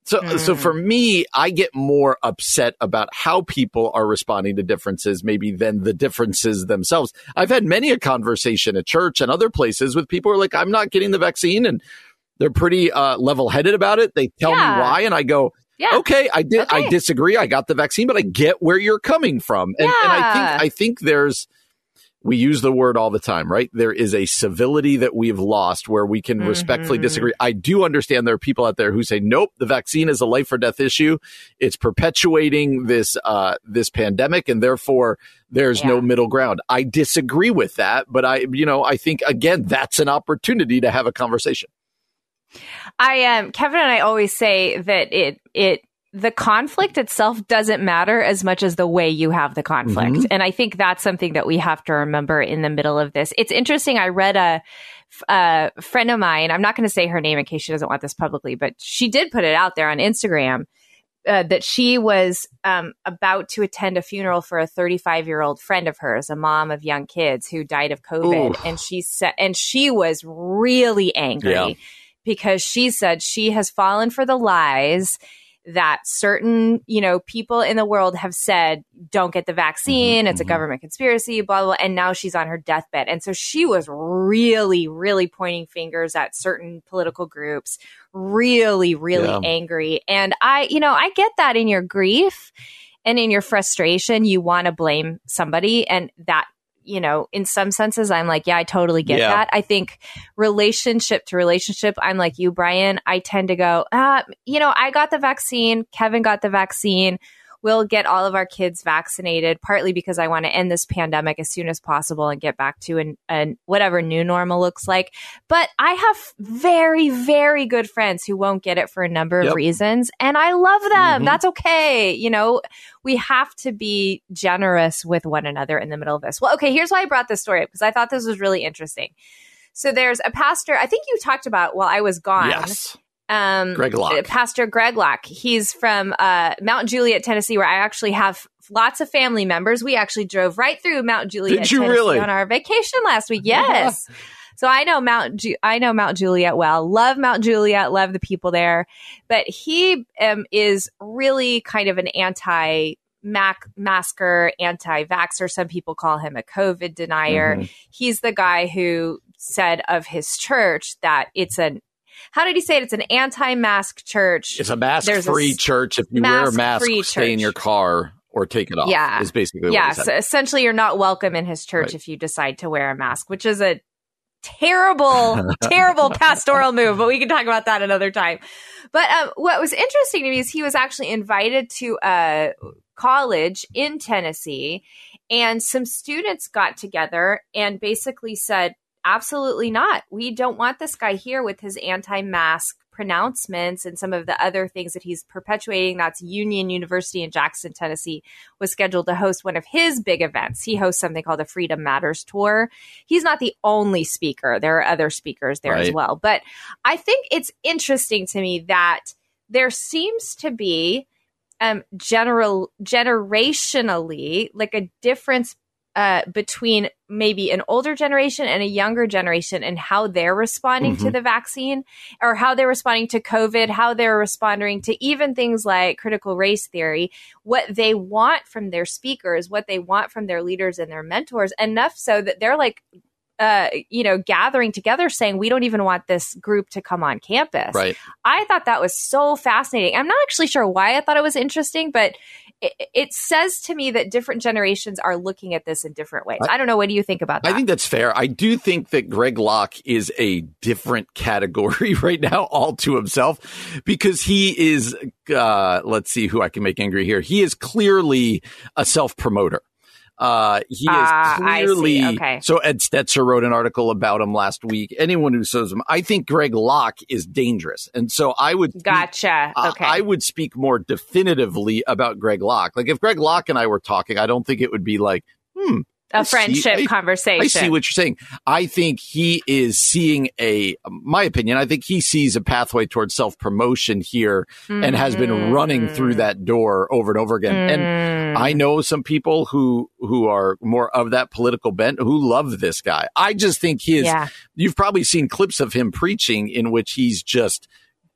Mm. so, so for me, I get more upset about how people are responding to differences, maybe than the differences themselves. I've had many a conversation at church and other places with people who are like, I'm not getting the vaccine and they're pretty, uh, level headed about it. They tell Yeah. me why. And I go, Yeah. okay, I did, I disagree. I got the vaccine, but I get where you're coming from. And, and I think, I think there's, we use the word all the time, right? There is a civility that we've lost where we can respectfully Mhm. disagree. I do understand there are people out there who say, nope, the vaccine is a life or death issue. It's perpetuating this, uh, this pandemic and therefore there's no middle ground. I disagree with that, but I, you know, I think again, that's an opportunity to have a conversation. I um Kevin and I always say that it it the conflict itself doesn't matter as much as the way you have the conflict. Mhm. And I think that's something that we have to remember in the middle of this. It's interesting. I read a, a friend of mine, I'm not going to say her name in case she doesn't want this publicly, but she did put it out there on Instagram uh, that she was um, about to attend a funeral for a 35 year old friend of hers, a mom of young kids who died of COVID, Ooh. and she said, and she was really angry Yeah. because she said she has fallen for the lies that certain, you know, people in the world have said, don't get the vaccine. Mhm, it's a mhm. government conspiracy, blah, blah, blah. And now she's on her deathbed. And so she was really, really pointing fingers at certain political groups, really, really Yeah. angry. And I, you know, I get that in your grief and in your frustration, you want to blame somebody. And that, you know, in some senses, I'm like, yeah, I totally get Yeah. that. I think relationship to relationship, I'm like you, Brian. I tend to go, ah, you know, I got the vaccine. Kevin got the vaccine. We'll get all of our kids vaccinated, partly because I want to end this pandemic as soon as possible and get back to an, an whatever new normal looks like. But I have very, very good friends who won't get it for a number of reasons, and I love them. Mhm. That's okay. You know, we have to be generous with one another in the middle of this. Well, okay, here's why I brought this story up because I thought this was really interesting. So there's a pastor, I think you talked about while I was gone. Yes. Um, Greg Locke. uh, Pastor Greg Locke. He's from uh, Mount Juliet, Tennessee, where I actually have lots of family members. We actually drove right through Mount Juliet, Did you Tennessee really? on our vacation last week. Yes. *laughs* So I know Mount Ju- I know Mount Juliet well. Love Mount Juliet. Love the people there. But he um, is really kind of an anti Mac masker, anti vaxxer. Some people call him a COVID denier. Mhm. He's the guy who said of his church that it's an how did he say it? It's an anti-mask church. It's a mask-free church. If you wear a mask, stay in your car or take it off. Yeah. Is basically yeah, so essentially you're not welcome in his church Right. if you decide to wear a mask, which is a terrible, *laughs* terrible pastoral move, but we can talk about that another time. But um, what was interesting to me is he was actually invited to a college in Tennessee, and some students got together and basically said, absolutely not. We don't want this guy here with his anti mask pronouncements and some of the other things that he's perpetuating. That's Union University in Jackson, Tennessee, was scheduled to host one of his big events. He hosts something called the Freedom Matters Tour. He's not the only speaker, there are other speakers there as well. But I think it's interesting to me that there seems to be um general generationally like a difference uh, between maybe an older generation and a younger generation and how they're responding to Mhm. the vaccine or how they're responding to COVID, how they're responding to even things like critical race theory, what they want from their speakers, what they want from their leaders and their mentors, enough so that they're like, uh, you know, gathering together saying, we don't even want this group to come on campus. Right. I thought that was so fascinating. I'm not actually sure why I thought it was interesting, but it, it says to me that different generations are looking at this in different ways. I, don't know. What do you think about that? I think that's fair. I do think that Greg Locke is a different category *laughs* right now, all to himself, because he is, uh, let's see who I can make angry here. He is clearly a self promoter. Uh, he is Ah, clearly, Okay. so Ed Stetzer wrote an article about him last week. Anyone who says him, I think Greg Locke is dangerous. And so I would, speak- Gotcha. I- Okay. I would speak more definitively about Greg Locke. Like if Greg Locke and I were talking, I don't think it would be like, hmm, I a see- friendship I- conversation. I see what you're saying. I think he is seeing a, my opinion, I think he sees a pathway towards self promotion here and has been running through Mm. that door over and over again. And Mm. I know some people who, who are more of that political bent who love this guy. I just think he is, yeah. you've probably seen clips of him preaching in which he's just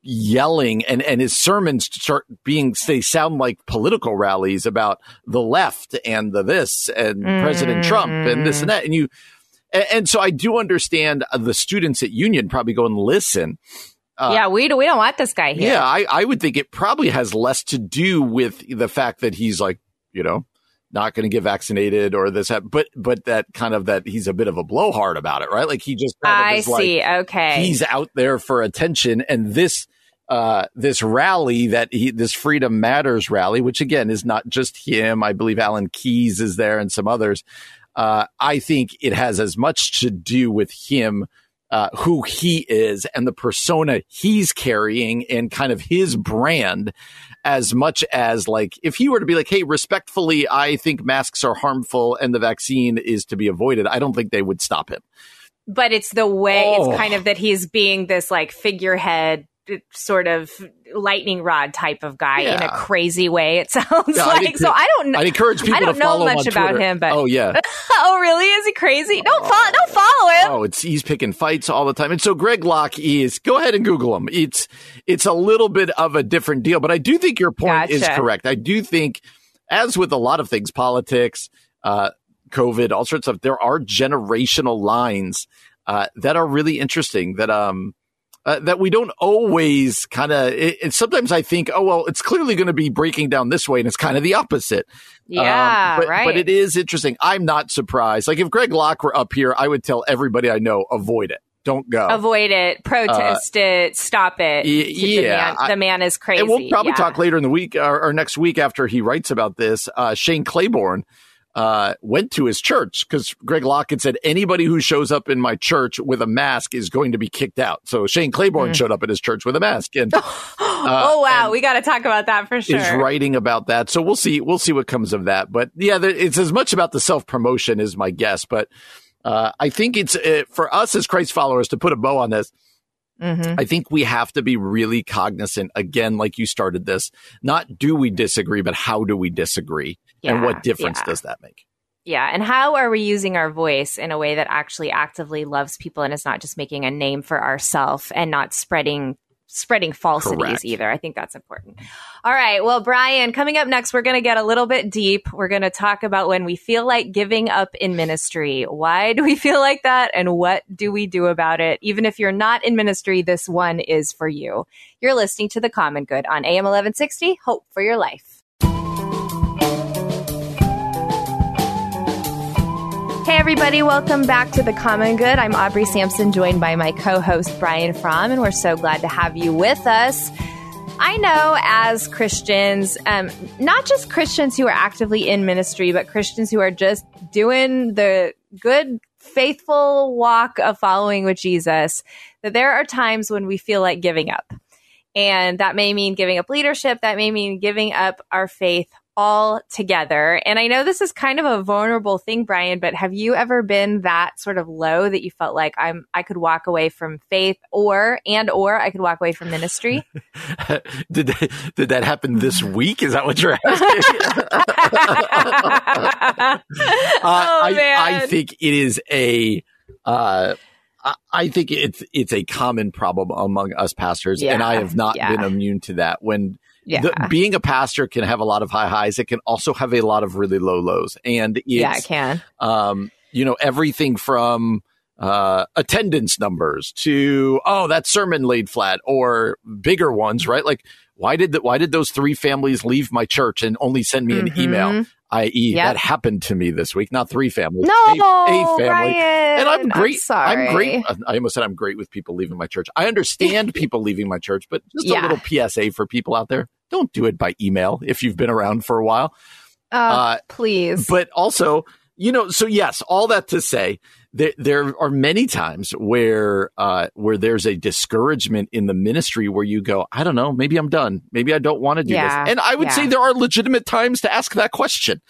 yelling and, and his sermons start being, they sound like political rallies about the left and the this and President Trump and this and that. And you, and, and so I do understand the students at Union probably go and listen. Uh, yeah. We, we don't want this guy here. Yeah, I, I would think it probably has less to do with the fact that he's like, you know, not going to get vaccinated or this, but but that kind of that he's a bit of a blowhard about it, right? Like he just I is like, see. okay. he's out there for attention, and this uh, this rally that he this Freedom Matters rally, which again is not just him. I believe Alan Keyes is there and some others. Uh, I think it has as much to do with him. Uh, who he is and the persona he's carrying and kind of his brand as much as like if he were to be like hey respectfully i think masks are harmful and the vaccine is to be avoided i don't think they would stop him but it's the way Oh. it's kind of that he's being this like figurehead sort of lightning rod type of guy in a crazy way it *laughs* sounds Yeah, I'd like so i don't know I'd encourage people I don't to know much about him, but- oh yeah, *laughs* oh really is he crazy don't follow don't follow him oh it's he's picking fights all the time. And so Greg Locke is go ahead and Google him. It's it's a little bit of a different deal, but I do think your point is correct. I do think, as with a lot of things, politics, uh, COVID, all sorts of, there are generational lines uh, that are really interesting. That um. Uh, that we don't always kind of. It- sometimes I think, oh well, it's clearly going to be breaking down this way, and it's kind of the opposite. yeah Um, but, right But it is interesting. I'm not surprised. Like if Greg Locke were up here, I would tell everybody I know avoid it. Don't go. avoid it protest it stop it Uh, y- the, yeah, man, I- the man is crazy and we'll probably Yeah. talk later in the week or, or next week after he writes about this. Uh, Shane Claiborne uh, went to his church because Greg Locke had said anybody who shows up in my church with a mask is going to be kicked out. So Shane Claiborne Mm. showed up at his church with a mask and *laughs* oh wow we got to talk about that for sure is writing about that. So we'll see. We'll see what comes of that. But yeah, there, it's as much about the self promotion is my guess. But uh, I think it's uh, for us as Christ followers to put a bow on this. Mhm. I think we have to be really cognizant again, like you started this. Not do we disagree, but how do we disagree, and what difference yeah. does that make? Yeah. And how are we using our voice in a way that actually actively loves people and is not just making a name for ourselves and not spreading spreading falsities Correct. either. I think that's important. All right. Well, Brian, coming up next, we're going to get a little bit deep. We're going to talk about when we feel like giving up in ministry. Why do we feel like that? And what do we do about it? Even if you're not in ministry, this one is for you. You're listening to The Common Good on AM 1160. Hope for your life. Hey, everybody, welcome back to The Common Good. I'm Aubrey Sampson, joined by my co host, Brian Fromm, and we're so glad to have you with us. I know as Christians, um, not just Christians who are actively in ministry, but Christians who are just doing the good, faithful walk of following with Jesus, that there are times when we feel like giving up. And that may mean giving up leadership, that may mean giving up our faith all together. And I know this is kind of a vulnerable thing, Brian, but have you ever been that sort of low that you felt like I'm I could walk away from faith or and or I could walk away from ministry? *laughs* did that, did that happen this week? Is that what you're asking? *laughs* Uh, oh I, man. I think it is a. Uh, I- think it's it's a common problem among us pastors, and I have not yeah. been immune to that. When yeah. the, being a pastor can have a lot of high highs, it can also have a lot of really low lows, and it's, yeah, it can. um, you know, everything from uh, attendance numbers to oh, that sermon laid flat, or bigger ones, right? Like why did the, why did those three families leave my church and only send me an Mhm. email? I.e., Yep. that happened to me this week. Not three families, No, a, a family. Brian, And I'm great. sorry. great. I almost said I'm great with people leaving my church. I understand *laughs* people leaving my church, but just Yeah. a little PSA for people out there: don't do it by email if you've been around for a while. Uh, Uh, please. But also, you know, so yes, all that to say, there there are many times where uh, where there's a discouragement in the ministry where you go, I don't know, maybe I'm done, maybe I don't want to do Yeah, this, and I would yeah. say there are legitimate times to ask that question.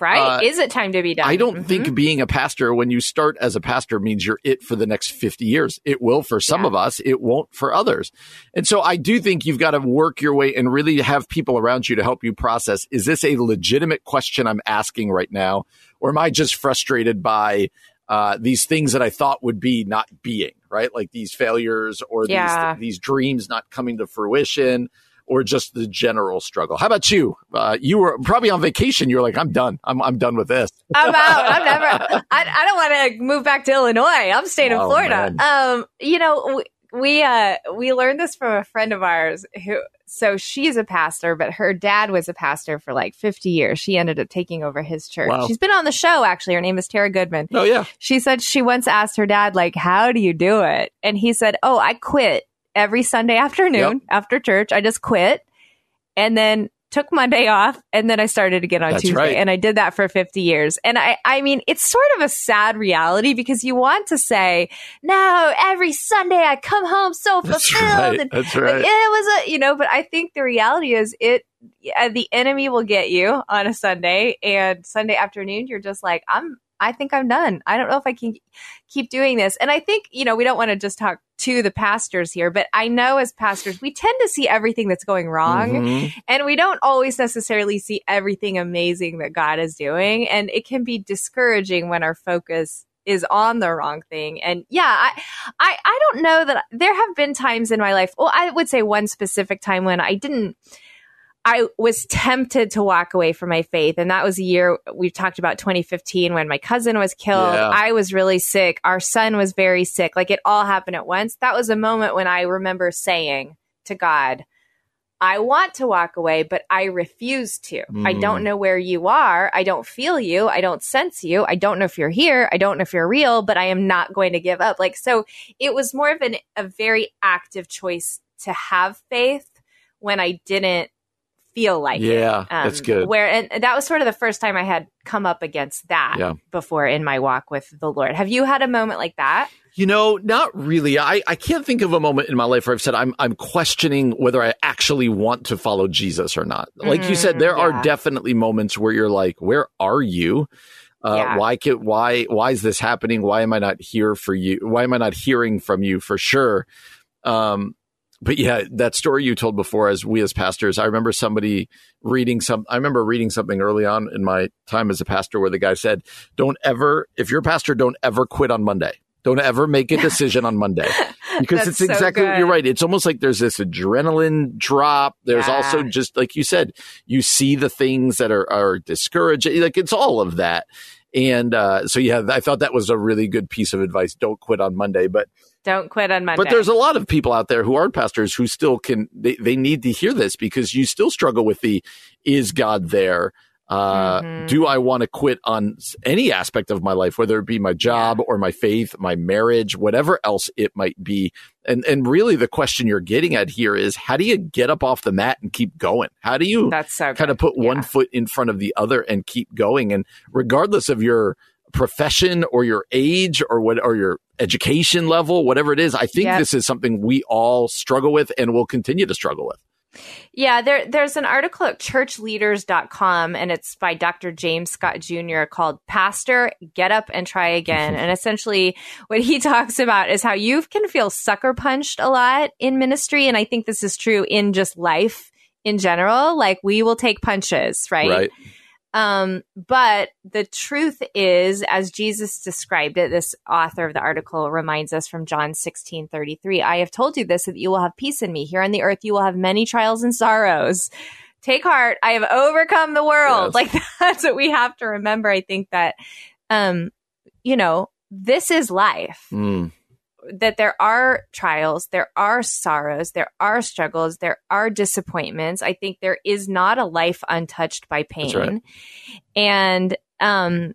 right? uh, Is it time to be done? I don't Mhm. think being a pastor when you start as a pastor means you're it for the next 50 years. It will for some Yeah. of us, it won't for others. And so I do think you've got to work your way and really have people around you to help you process is this a legitimate question I'm asking right now or am I just frustrated by uh, these things that I thought would be not being, right? Like these failures or Yeah. these these dreams not coming to fruition or just the general struggle. How about you? Uh, you were probably on vacation. You were like, I'm done. I'm, I'm done with this. I'm out. I'm *laughs* never. I, I don't want to move back to Illinois. I'm staying in Oh, Florida. man. Um, you know, we, we uh we learned this from a friend of ours who. So she's a pastor, but her dad was a pastor for like 50 years. She ended up taking over his church. Wow. She's been on the show actually. Her name is Tara Goodman. Oh, yeah. She said she once asked her dad, like, how do you do it? And he said, oh, I quit every Sunday afternoon after church. I just quit and then took Monday off. And then I started again on That's Tuesday. right. And I did that for 50 years. And I, I mean, it's sort of a sad reality because you want to say, no, every Sunday I come home so That's fulfilled. right. And That's like, right. it was a, you know, but I think the reality is it, the enemy will get you on a Sunday and Sunday afternoon, you're just like, I'm, I think I'm done. I don't know if I can keep doing this. And I think, you know, we don't want to just talk to the pastors here, but I know as pastors, we tend to see everything that's going wrong Mhm. and we don't always necessarily see everything amazing that God is doing. And it can be discouraging when our focus is on the wrong thing. And yeah, I, I, I don't know that there have been times in my life. Well, I would say one specific time when I didn't, I was tempted to walk away from my faith. And that was a year we've talked about 2015 when my cousin was killed. Yeah. I was really sick. Our son was very sick. Like it all happened at once. That was a moment when I remember saying to God, I want to walk away, but I refuse to. I Mm. don't know where you are. I don't feel you. I don't sense you. I don't know if you're here. I don't know if you're real, but I am not going to give up. Like, so it was more of an, a very active choice to have faith when I didn't feel like it. Yeah, that's Um, good. Where, and that was sort of the first time I had come up against that Yeah. before in my walk with the Lord. Have you had a moment like that? You know, not really. I, I can't think of a moment in my life where I've said I'm I'm questioning whether I actually want to follow Jesus or not. Like you said, Mhm, there yeah. are definitely moments where you're like, where are you? Uh, Yeah. Why can why why is this happening? Why am I not here for you? Why am I not hearing from you for sure? Um, but yeah, that story you told before, as we as pastors, I remember somebody reading some. I remember reading something early on in my time as a pastor where the guy said, "Don't ever, if you're a pastor, don't ever quit on Monday. Don't ever make a decision on Monday." *laughs* because it's so exactly what you're right. It's almost like there's this adrenaline drop. There's Yeah. also just like you said, you see the things that are are discouraging. Like it's all of that. And uh, so yeah, I thought that was a really good piece of advice. Don't quit on Monday, but Don't quit on Monday. but there's a lot of people out there who aren't pastors who still can they, they need to hear this because you still struggle with the is God there? Uh, Mhm. Do I want to quit on any aspect of my life, whether it be my job or my faith, my marriage, whatever else it might be? And and really, the question you're getting at here is how do you get up off the mat and keep going? How do you That's so kind of put one foot in front of the other and keep going? And regardless of your profession or your age or what or your education level, whatever it is, I think this is something we all struggle with and will continue to struggle with. Yeah, there, there's an article at churchleaders.com and it's by Dr. James Scott Jr. called Pastor, Get Up and Try Again. *laughs* and essentially, what he *laughs* talks about is how you can feel sucker punched a lot in ministry. And I think this is true in just life in general. Like, we will take punches, right? Right. Um, but the truth is, as Jesus described it, this author of the article reminds us from John 16 33, I have told you this so that you will have peace in me. Here on the earth, you will have many trials and sorrows. Take heart, I have overcome the world. Yes. Like *laughs* that's what we have to remember. I think that, um, you know, this is life Mm. That there are trials, there are sorrows, there are struggles, there are disappointments. I think there is not a life untouched by pain. Right. And um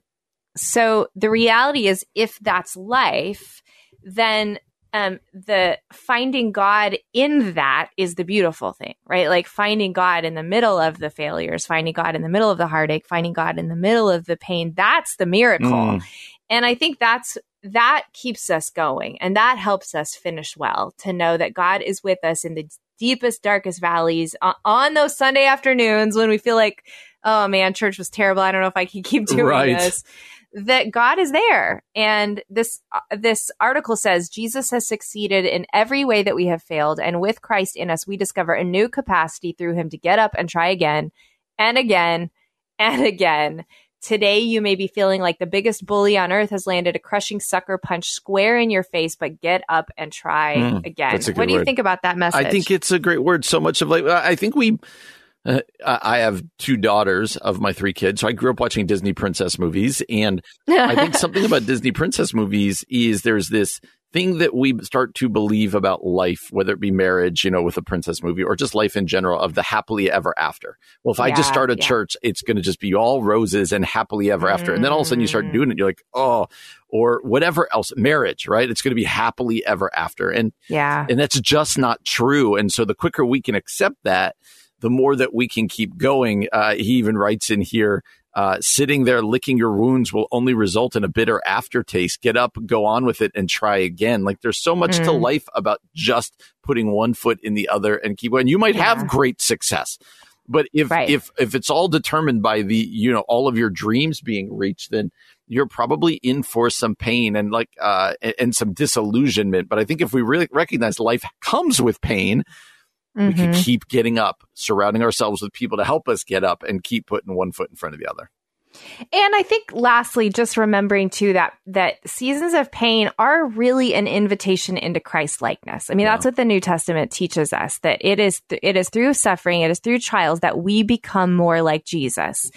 so the reality is if that's life, then um the finding God in that is the beautiful thing, right? Like finding God in the middle of the failures, finding God in the middle of the heartache, finding God in the middle of the pain, that's the miracle. Mm. And I think that's that keeps us going and that helps us finish well to know that God is with us in the deepest, darkest valleys on, those Sunday afternoons when we feel like, oh man, church was terrible. I don't know if I can keep doing Right. this. That God is there. And this uh, this article says Jesus has succeeded in every way that we have failed and with Christ in us we discover a new capacity through him to get up and try again and again and again. Today, you may be feeling like the biggest bully on earth has landed a crushing sucker punch square in your face, but get up and try Mm, again. that's a good What do you word. think about that message? I think it's a great word. So much of like, I think we, uh, I have two daughters of my three kids. So I grew up watching Disney princess movies. And I think *laughs* something about Disney princess movies is there's this thing that we start to believe about life, whether it be marriage, you know, with a princess movie or just life in general of the happily ever after. Well, if I just start a yeah. church, it's going to just be all roses and happily ever after. And then all of a sudden you start Mm. doing it. You're like, oh, or whatever else, marriage, right? It's going to be happily ever after. And yeah. and that's just not true. And so the quicker we can accept that, the more that we can keep going. Uh, he even writes in here, uh, sitting there licking your wounds will only result in a bitter aftertaste. Get up, go on with it, and try again. Like there's so much to Mm. life about just putting one foot in the other and keep going. You might Yeah. have great success. But if Right. if if it's all determined by the you know all of your dreams being reached, then you're probably in for some pain and like uh and some disillusionment. But I think if we really recognize life comes with pain, we can Mhm. keep getting up, surrounding ourselves with people to help us get up and keep putting one foot in front of the other. And I think lastly, just remembering too that that seasons of pain are really an invitation into Christ likeness. I mean, that's what the New Testament teaches us that it is th- it is through suffering, it is through trials that we become more like Jesus.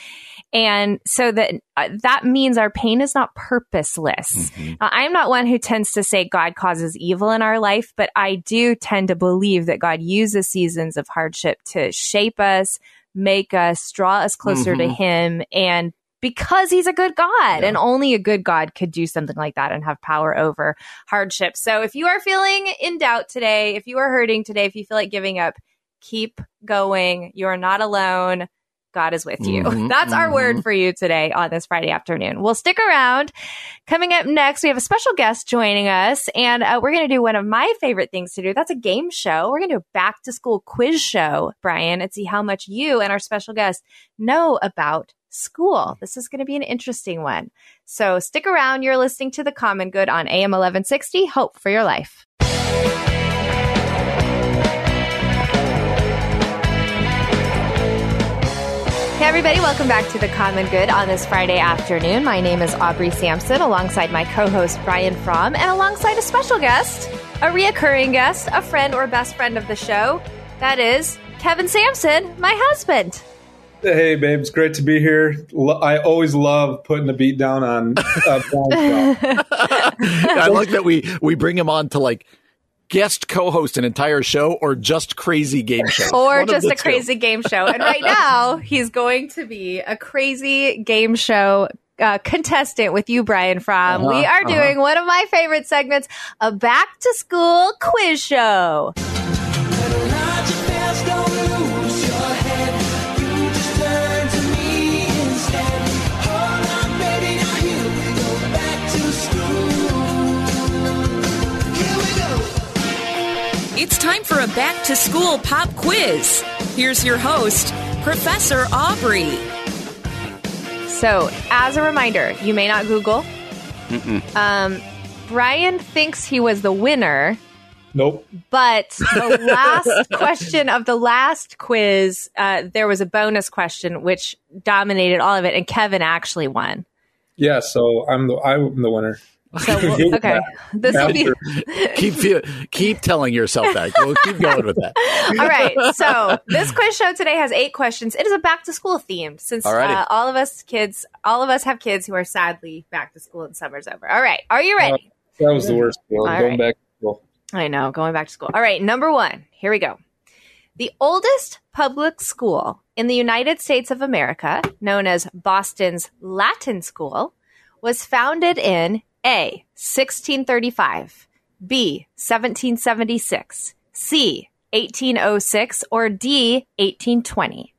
And so that uh, that means our pain is not purposeless. Uh, I'm not one who tends to say God causes evil in our life, but I do tend to believe that God uses seasons of hardship to shape us, make us, draw us closer to Mhm. Him, and because He's a good God, Yeah. and only a good God could do something like that and have power over hardship. So if you are feeling in doubt today, if you are hurting today, if you feel like giving up, keep going. You are not alone. God is with you. *laughs* Mhm, That's our mhm. word for you today on this Friday afternoon. We'll stick around. Coming up next, we have a special guest joining us, and uh, we're going to do one of my favorite things to do. That's a game show. We're going to do a back to school quiz show, Brian, and see how much you and our special guest know about school. This is going to be an interesting one. So stick around. You're listening to The Common Good on AM 1160. Hope for your life. Hey, everybody, welcome back to The Common Good on this Friday afternoon. My name is Aubrey Sampson, alongside my co host Brian Fromm, and alongside a special guest, a reoccurring guest, a friend or best friend of the show. That is Kevin Sampson, my husband. Hey, babes, great to be here. Lo- I always love putting the beat down on. Uh, *laughs* Brian's. I like that we we bring him on to like guest co-host an entire show or just crazy game show Or One just a two. crazy game show. And right now, he's going to be a crazy game show uh, contestant with you, Brian Fromm. we Uh-huh, are doing one of my favorite segments, a back to school quiz show. It's time for a back to school pop quiz. Here's your host, Professor Aubrey. So, as a reminder, you may not Google. Um, Brian thinks he was the winner, Nope. but the *laughs* last question of the last quiz, uh, there was a bonus question which dominated all of it, and Kevin actually won. Yeah, so I'm the I'm the winner. So, *laughs* we'll, okay, this will be *laughs* keep keep telling yourself that we'll keep going with that *laughs* all right. So, this quiz show today has eight questions. It is a back to school theme since Alrighty. uh, all of us kids, all of us have kids who are sadly back to school and summer's over. All right, are you ready? That was the worst. Feeling. All Going right. back. to school. I know, going back to school. All right, number one. Here we go. The oldest public school in the United States of America, known as Boston's Latin School, was founded in A. 1635, B. 1776, C. 1806, or D. 1820.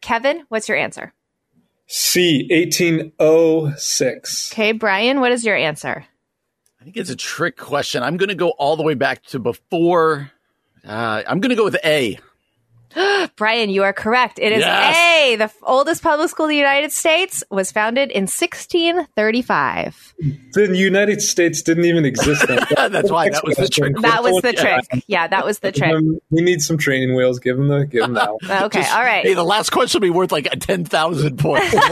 Kevin, what's your answer? C. 1806. Okay, Brian, what is your answer? i think it's a trick question i'm going to go all the way back to before uh, i'm going to go with a *gasps* Brian, you are correct. It is Yes. A. The f- oldest public school in the United States was founded in 1635. The United States didn't even exist. Then. *laughs* That's why that was the trick That was the Yeah. trick. Yeah, that was the trick. Um, we need some training wheels. Give them the give them that. *laughs* one. Okay, all right. hey the last question will be worth like a 10000 points *laughs* this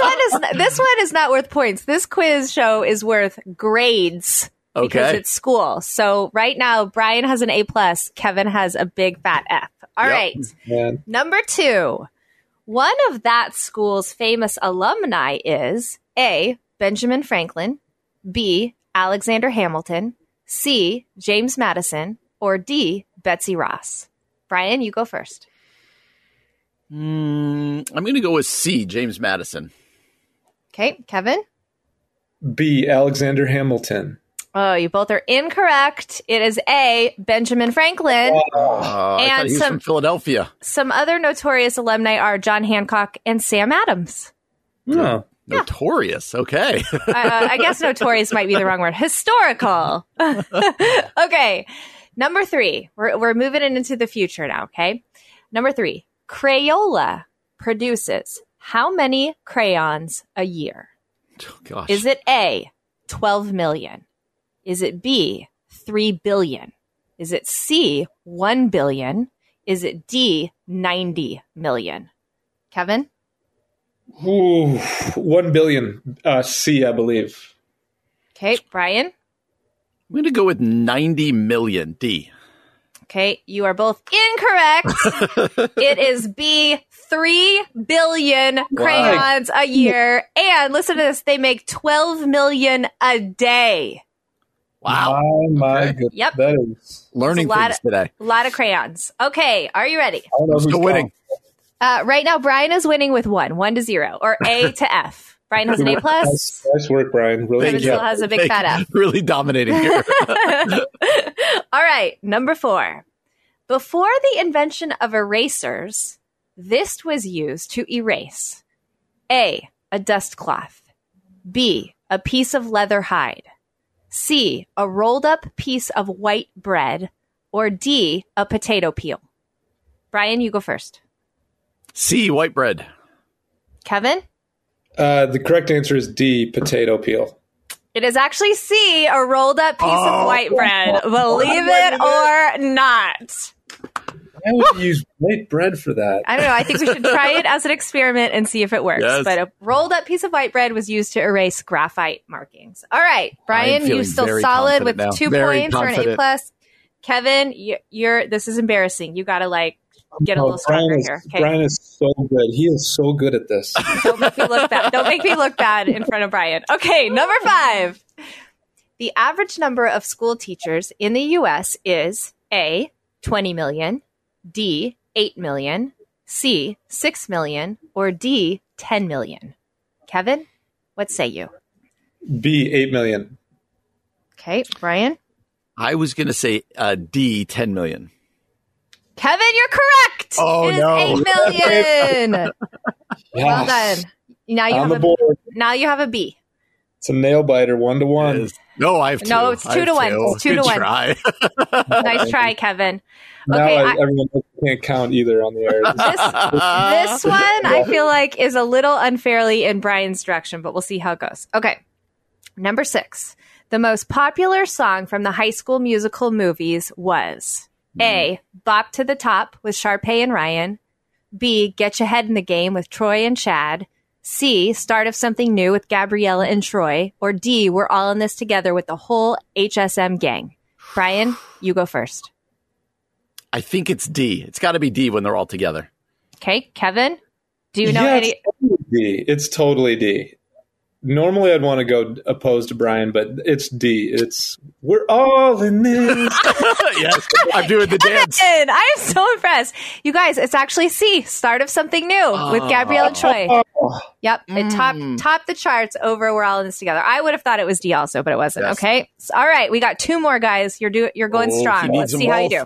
one is this one is not worth points. This quiz show is worth grades because Okay. it's school. So right now, Brian has an A plus. Kevin has a big fat F. All Yep. right. Man, Number two, one of that school's famous alumni is A. Benjamin Franklin, B. Alexander Hamilton, C. James Madison, or D. Betsy Ross. Brian, you go first. Mm, i'm going to go with c james madison Okay, Kevin? B. Alexander Hamilton. Oh, you both are incorrect. It is A. Benjamin Franklin. Oh, And thought he was some- from Philadelphia. Some other notorious alumni are John Hancock and Sam Adams. Oh, Notorious. Okay. *laughs* uh, I guess notorious might be the wrong word. Historical. *laughs* okay. Number three. We're, we're moving it into the future now. Okay. Number three. Crayola produces how many crayons a year? Oh, gosh. Is it A, 12 million? Is it B, 3 billion? Is it C, 1 billion? Is it D, 90 million? Kevin? Ooh, one billion. Uh, C, I believe. Okay. Brian? I'm going to go with 90 million. D. Okay, you are both incorrect. *laughs* it is B, 3 billion crayons a year. And listen to this, they make 12 million a day. Wow. My, my Okay. goodness. Yep. That is. Learning a lot things of- today. A lot of crayons. Okay, are you ready? I don't know Still who's winning. Uh, right now, Brian is winning with one, one to zero, or A *laughs* to F. Brian has an A plus. Nice, nice work, Brian. Really Kevin still has a big Thank fat. F. Really dominating here. *laughs* All right, number four. Before the invention of erasers, this was used to erase A, a dust cloth, B, a piece of leather hide, C, a rolled up piece of white bread, or D, a potato peel. Brian, you go first. C. White bread. Kevin? Uh, the correct answer is D, potato peel. It is actually C, a rolled up piece Oh. of white bread. *laughs* Believe it or not. Why would you use white bread for that? I don't know. I think we should try it as an experiment and see if it works. Yes. But a rolled up piece of white bread was used to erase graphite markings. All right, Brian, you feeling still solid with now. two Very points or an A plus. Kevin, you, you're this is embarrassing. You got to like get a Oh, little stronger Brian is, here. Okay, Brian is so good. He is so good at this. *laughs* don't make me look bad. Don't make me look bad in front of Brian. Okay, number five. The average number of school teachers in the U.S. is A, 20 million, D, 8 million, C, 6 million, or D, 10 million. Kevin, what say you? B, 8 million. Okay, Brian. I was going to say uh, D, 10 million. Kevin, you're correct. Oh, It is no. 8 million. *laughs* well done. Now you On have the a board. now you have a B. It's a nail biter, one to one. Is- No, I have two. No, it's two have to one. It's two Good to *laughs* one. Try. *laughs* Nice try, Kevin. Now Okay, I, I- everyone can't count either on the air. *laughs* this one I feel like is a little unfairly in Brian's direction, but we'll see how it goes. Okay. Number six. The most popular song from the high school musical movies was hmm. A. Bop to the Top with Sharpay and Ryan. B. Get Your Head in the Game with Troy and Chad. C. Start of Something New with Gabriella and Troy. Or D. We're all in this together with the whole HSM gang. Brian, you go first. I think it's D. It's got to be D when they're all together. Okay. Kevin, do you know yeah, any? It's totally D. It's totally D. Normally, I'd want to go opposed to Brian, but it's D. It's we're all in this. *laughs* yes, I'm doing the dance. Kevin, I am so impressed. You guys, it's actually C, start of something new with Gabrielle and Troy. Oh, Yep, it topped Mm. topped the charts over. We're all in this together. I would have thought it was D also, but it wasn't. Yes. Okay, So- all right, we got two more guys. You're do you're going Oh, strong. Let's them see how you do.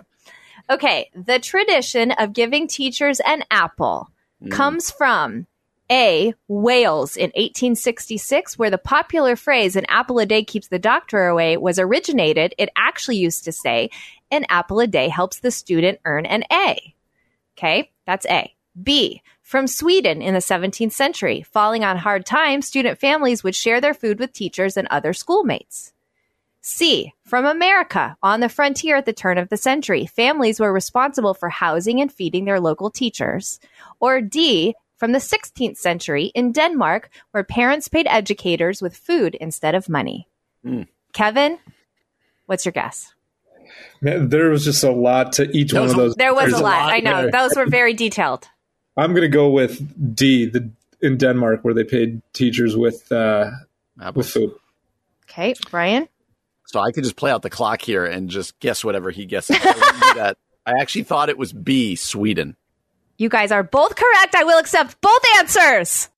Okay, the tradition of giving teachers an apple Mm. comes from A. Wales in 1866, where the popular phrase "an apple a day keeps the doctor away" was originated. It actually used to say "an apple a day helps the student earn an A." Okay, that's A. B. From Sweden in the 17th century, falling on hard times, student families would share their food with teachers and other schoolmates. C. From America, on the frontier at the turn of the century, families were responsible for housing and feeding their local teachers. Or D. From the 16th century in Denmark, where parents paid educators with food instead of money. Hmm. Kevin, what's your guess? man, there was just a lot to each There one of those. There was There's a a lot. lot I know. there. Those were very detailed. I'm going to go with D. The in Denmark where they paid teachers with uh, with food. Okay, Brian? So I could just play out the clock here and just guess whatever he guesses. I that. I actually thought it was B, Sweden. You guys are both correct. I will accept both answers.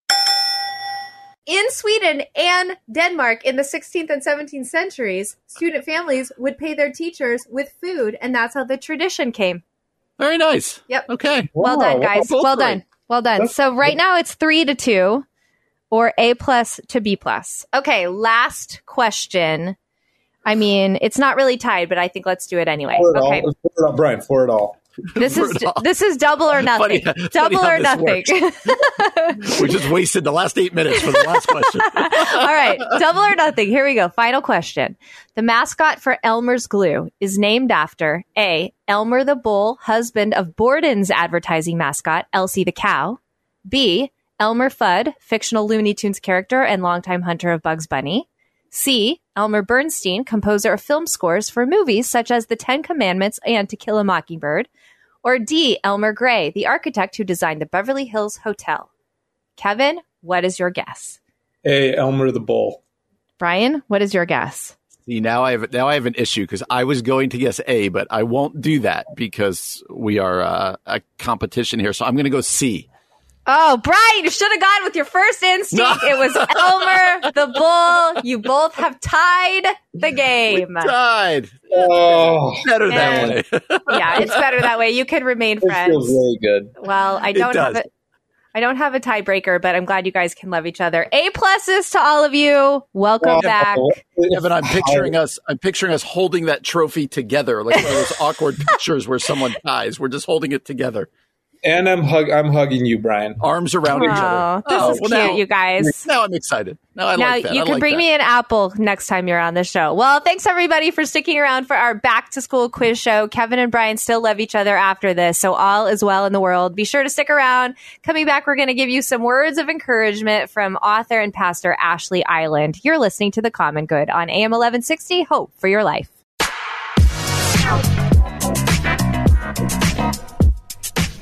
In Sweden and Denmark in the 16th and 17th centuries, student families would pay their teachers with food, and that's how the tradition came. Very nice. Yep. Okay. Well Wow, done, guys. both Well done. Well done. That's- So right now it's three to two, or A plus to B plus. Okay, last question. I mean, it's not really tied, but I think let's do it anyway. For it Okay, all, for it all, Brian, for it all. *laughs* this is this is double or nothing. Funny- double funny or nothing. *laughs* We just wasted the last eight minutes for the last question. *laughs* All right, double or nothing. Here we go. Final question. The mascot for Elmer's Glue is named after A. Elmer the Bull, husband of Borden's advertising mascot, Elsie the Cow. B. Elmer Fudd, fictional Looney Tunes character and longtime hunter of Bugs Bunny. C. Elmer Bernstein, composer of film scores for movies such as The Ten Commandments and To Kill a Mockingbird. Or D. Elmer Grey, the architect who designed the Beverly Hills Hotel. Kevin, what is your guess? A. Elmer the Bull. Brian, what is your guess? See, now I have now I have an issue because I was going to guess A, but I won't do that because we are uh, a competition here. So I'm going to go C. Oh, Brian, you should have gone with your first instinct. It was Elmer *laughs* the Bull. You both have tied the game. Tied. Oh, Better Man. that way. *laughs* Yeah, it's better that way. You can remain it feels really good. Well, I don't have does. it. I don't have a tiebreaker, but I'm glad you guys can love each other. A pluses to all of you. Welcome back. Evan, I'm picturing us. I'm picturing us holding that trophy together, like one of those *laughs* awkward pictures where someone dies. We're just holding it together. And I'm hug I'm hugging you, Brian. Arms around each other. Oh, this Oh, is well, cute, now- you guys. Now I'm excited. Now I now like that. you I can like bring that. me an apple next time you're on the show. Well, thanks everybody for sticking around for our back to school quiz show. Kevin and Brian still love each other after this, so all is well in the world. Be sure to stick around. Coming back, we're going to give you some words of encouragement from author and pastor Ashlee Eiland. You're listening to The Common Good on AM 1160. Hope for your life.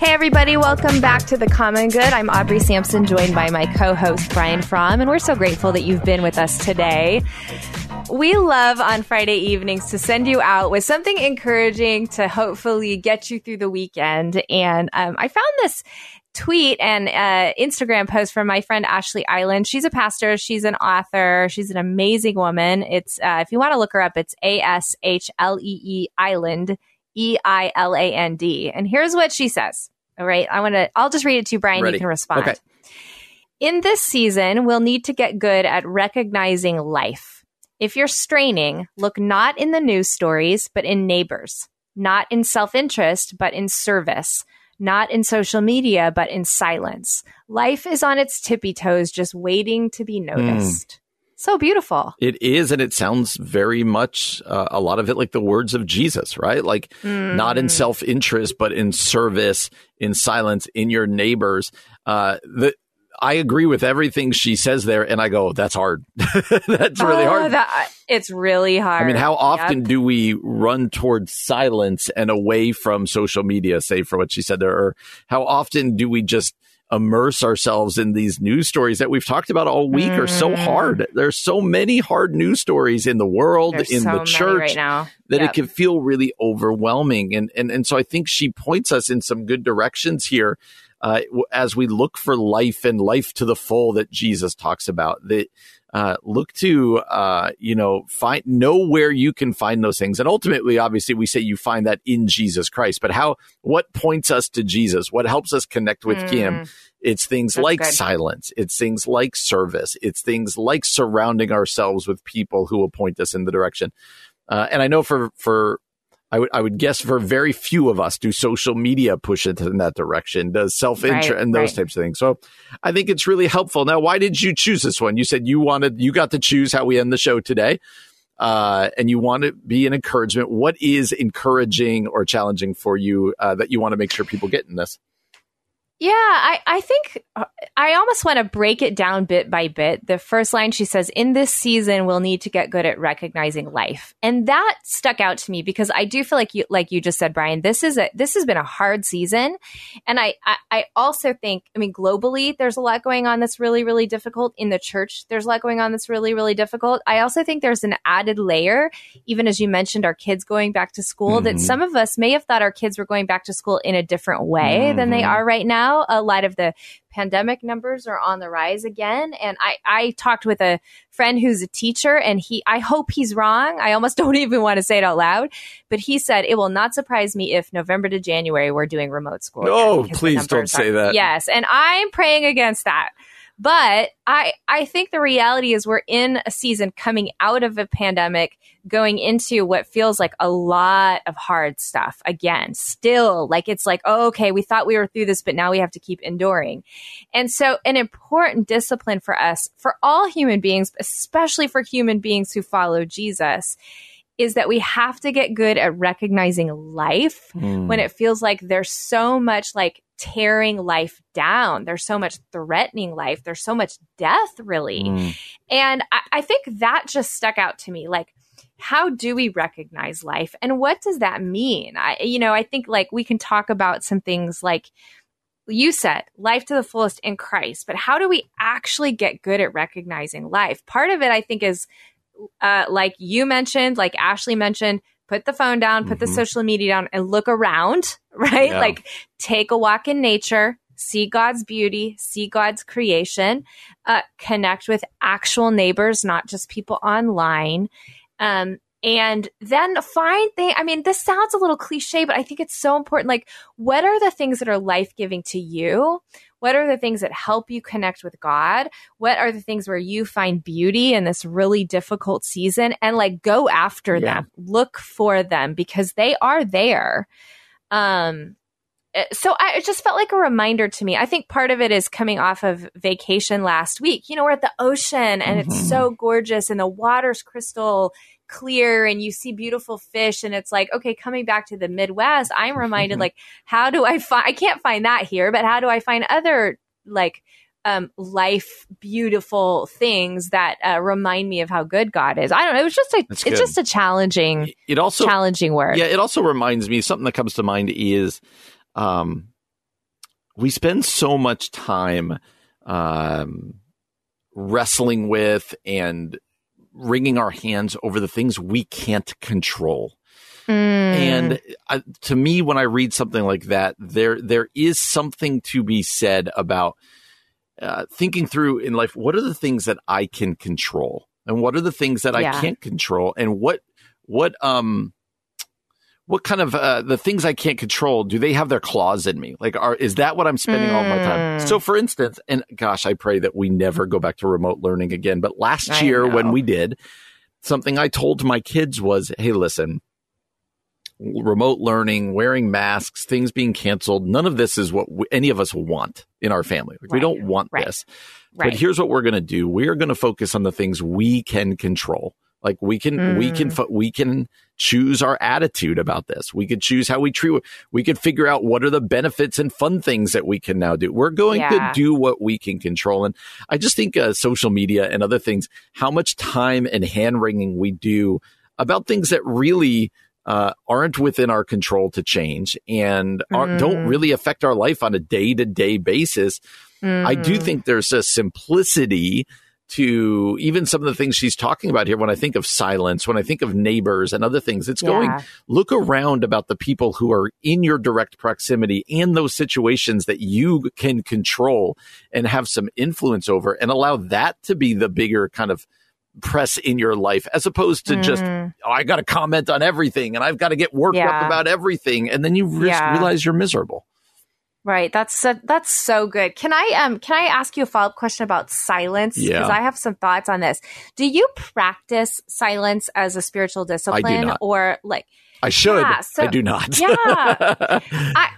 Hey, everybody, welcome back to The Common Good. I'm Aubrey Sampson, joined by my co host, Brian Fromm, and we're so grateful that you've been with us today. We love on Friday evenings to send you out with something encouraging to hopefully get you through the weekend. And um, I found this tweet and uh, Instagram post from my friend Ashlee Eiland. She's a pastor, she's an author, she's an amazing woman. It's uh, if you want to look her up, it's A S H L E E Eiland. E I L A N D. And here's what she says. All right. I want to, I'll just read it to you, Brian. Ready. You can respond. Okay. In this season, we'll need to get good at recognizing life. If you're straining, look not in the news stories, but in neighbors, not in self interest, but in service, not in social media, but in silence. Life is on its tippy toes, just waiting to be hmm. noticed. So beautiful. It is, and it sounds very much uh, a lot of it like the words of Jesus, right? Like not in self interest, but in service, in silence, in your neighbors. Uh, the I agree with everything she says there, and I go, "That's hard. *laughs* That's really Oh, hard." that- it's really hard. I mean, how often Yep. do we run towards silence and away from social media, Say for what she said there? Or how often do we just immerse ourselves in these news stories that we've talked about all week are so hard? There's so many hard news stories in the world, Mm. There's in so the church, right now. that Yep. it can feel really overwhelming. And, and, and so I think she points us in some good directions here. Uh, as we look for life and life to the full that Jesus talks about, that uh, look to uh, you know find know where you can find those things, and ultimately, obviously, we say you find that in Jesus Christ. But how? What points us to Jesus? What helps us connect with Him? It's things Mm. That's like good. silence. It's things like service. It's things like surrounding ourselves with people who will point us in the direction. Uh, and I know for for I would I would guess for very few of us do social media push it in that direction, does self interest Right, and those right. types of things. So I think it's really helpful. Now, why did you choose this one? You said you wanted you got to choose how we end the show today. Uh, and you want to be an encouragement. What is encouraging or challenging for you uh, that you want to make sure people get in this? Yeah, I, I think uh, I almost want to break it down bit by bit. The first line she says, In this season, we'll need to get good at recognizing life. And that stuck out to me because I do feel like you like you just said, Brian, this is a this has been a hard season. And I, I, I also think, I mean, globally, there's a lot going on that's really, really difficult. In the church, there's a lot going on that's really, really difficult. I also think there's an added layer, even as you mentioned, our kids going back to school, that Mhm. some of us may have thought our kids were going back to school in a different way than they Mhm. are right now. A lot of the pandemic numbers are on the rise again. And I, I talked with a friend who's a teacher and he, I hope he's wrong. I almost *laughs* don't even want to say it out loud, but he said it will not surprise me if November to January we're doing remote school. No, please don't say that. Yes. And I'm praying against that. But I, I think the reality is we're in a season coming out of a pandemic, going into what feels like a lot of hard stuff again. Still, like it's like, oh, okay, we thought we were through this, but now we have to keep enduring. And so, an important discipline for us, for all human beings, especially for human beings who follow Jesus, is that we have to get good at recognizing life hmm. when it feels like there's so much like tearing life down. There's so much threatening life. There's so much death, really. Mm. And I, I think that just stuck out to me. Like, how do we recognize life and what does that mean? I, you know, I think like we can talk about some things like you said, life to the fullest in Christ, but how do we actually get good at recognizing life? Part of it, I think, is uh, like you mentioned, like Ashlee mentioned, put the phone down, put the Mhm. social media down, and look around, *laughs* right? Yeah. Like take a walk in nature, see God's beauty, see God's creation, uh, connect with actual neighbors, not just people online. Um, and then find things. I mean, this sounds a little cliche, but I think it's so important. Like, what are the things that are life giving to you? What are the things that help you connect with God? What are the things where you find beauty in this really difficult season? And like, go after Yeah. them, look for them because they are there. Um, uh, so I, it just felt like a reminder to me. I think part of it is coming off of vacation last week. You know, we're at the ocean and it's so gorgeous and the water's crystal clear and you see beautiful fish and it's like okay coming back to the midwest i'm reminded *laughs* like how do i find i can't find that here but how do i find other like um, life beautiful things that uh, remind me of how good God is. I don't know. It was just a That's it's good. just a challenging It also challenging word. Yeah, it also reminds me something that comes to mind is um, we spend so much time um, wrestling with and wringing our hands over the things we can't control. Mm. And uh, to me, when I read something like that, there there is something to be said about uh, thinking through in life. What are the things that I can control, and what are the things that Yeah. I can't control, and what what um what kind of uh, the things I can't control do they have their claws in me? Like, are is that what I'm spending all my time? Mm. So, for instance, and gosh, I pray that we never go back to remote learning again. But last I year, when we did, something I told my kids was, "Hey, listen." remote learning, wearing masks, things being canceled. None of this is what we, any of us want in our family. Like, We don't want Right. this. right. But here's what we're going to do. We are going to focus on the things we can control. Like we can, we can, Mm. fo- we can choose our attitude about this. We could choose how we treat. We could figure out what are the benefits and fun things that we can now do. We're going Yeah. to do what we can control. And I just think uh, social media and other things, how much time and hand wringing we do about things that really uh, aren't within our control to change and aren't, don't Mm. really affect our life on a day to day basis. I do Mm. think there's a simplicity to even some of the things she's talking about here when I think of silence, when I think of neighbors and other things. It's going, look around about the people who are in your direct proximity and those situations that you can control and have some influence over and allow that to be the bigger kind of press in your life as opposed to just, Mm. oh, I got to comment on everything and I've got to get worked up about everything. And then you re- Yeah. realize you're miserable. Right. That's so, that's so good. Can I um can I ask you a follow up question about silence? Yeah. Because I have some thoughts on this. Do you practice silence as a spiritual discipline, not. or like I should. Yeah, so- I do not. Yeah. *laughs* I,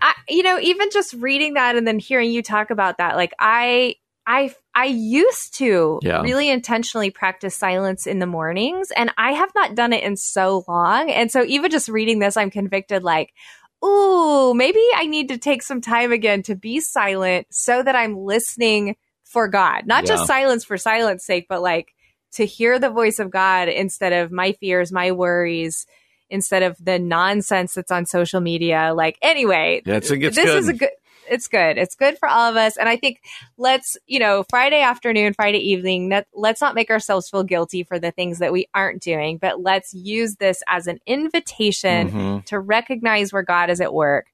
I you know even just reading that and then hearing you talk about that, like I I I used to Yeah. really intentionally practice silence in the mornings, and I have not done it in so long. And so even just reading this, I'm convicted like ooh, maybe I need to take some time again to be silent so that I'm listening for God. Not Yeah. just silence for silence sake, but like to hear the voice of God instead of my fears, my worries, instead of the nonsense that's on social media. Like anyway, Yeah, this good. is a good it's good. It's good for all of us. And I think let's, you know, Friday afternoon, Friday evening, let, let's not make ourselves feel guilty for the things that we aren't doing, but let's use this as an invitation Mhm. to recognize where God is at work,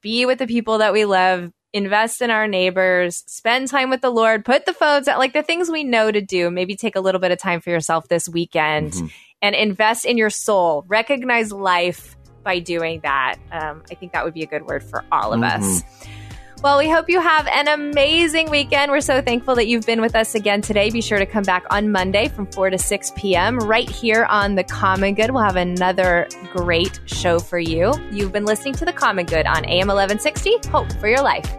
be with the people that we love, invest in our neighbors, spend time with the Lord, put the phones out, like the things we know to do. Maybe take a little bit of time for yourself this weekend Mhm. and invest in your soul. Recognize life by doing that. Um, I think that would be a good word for all of Mhm. us. Well, we hope you have an amazing weekend. We're so thankful that you've been with us again today. Be sure to come back on Monday from 4 to 6 p.m. right here on The Common Good. We'll have another great show for you. You've been listening to The Common Good on AM 1160. Hope for your life.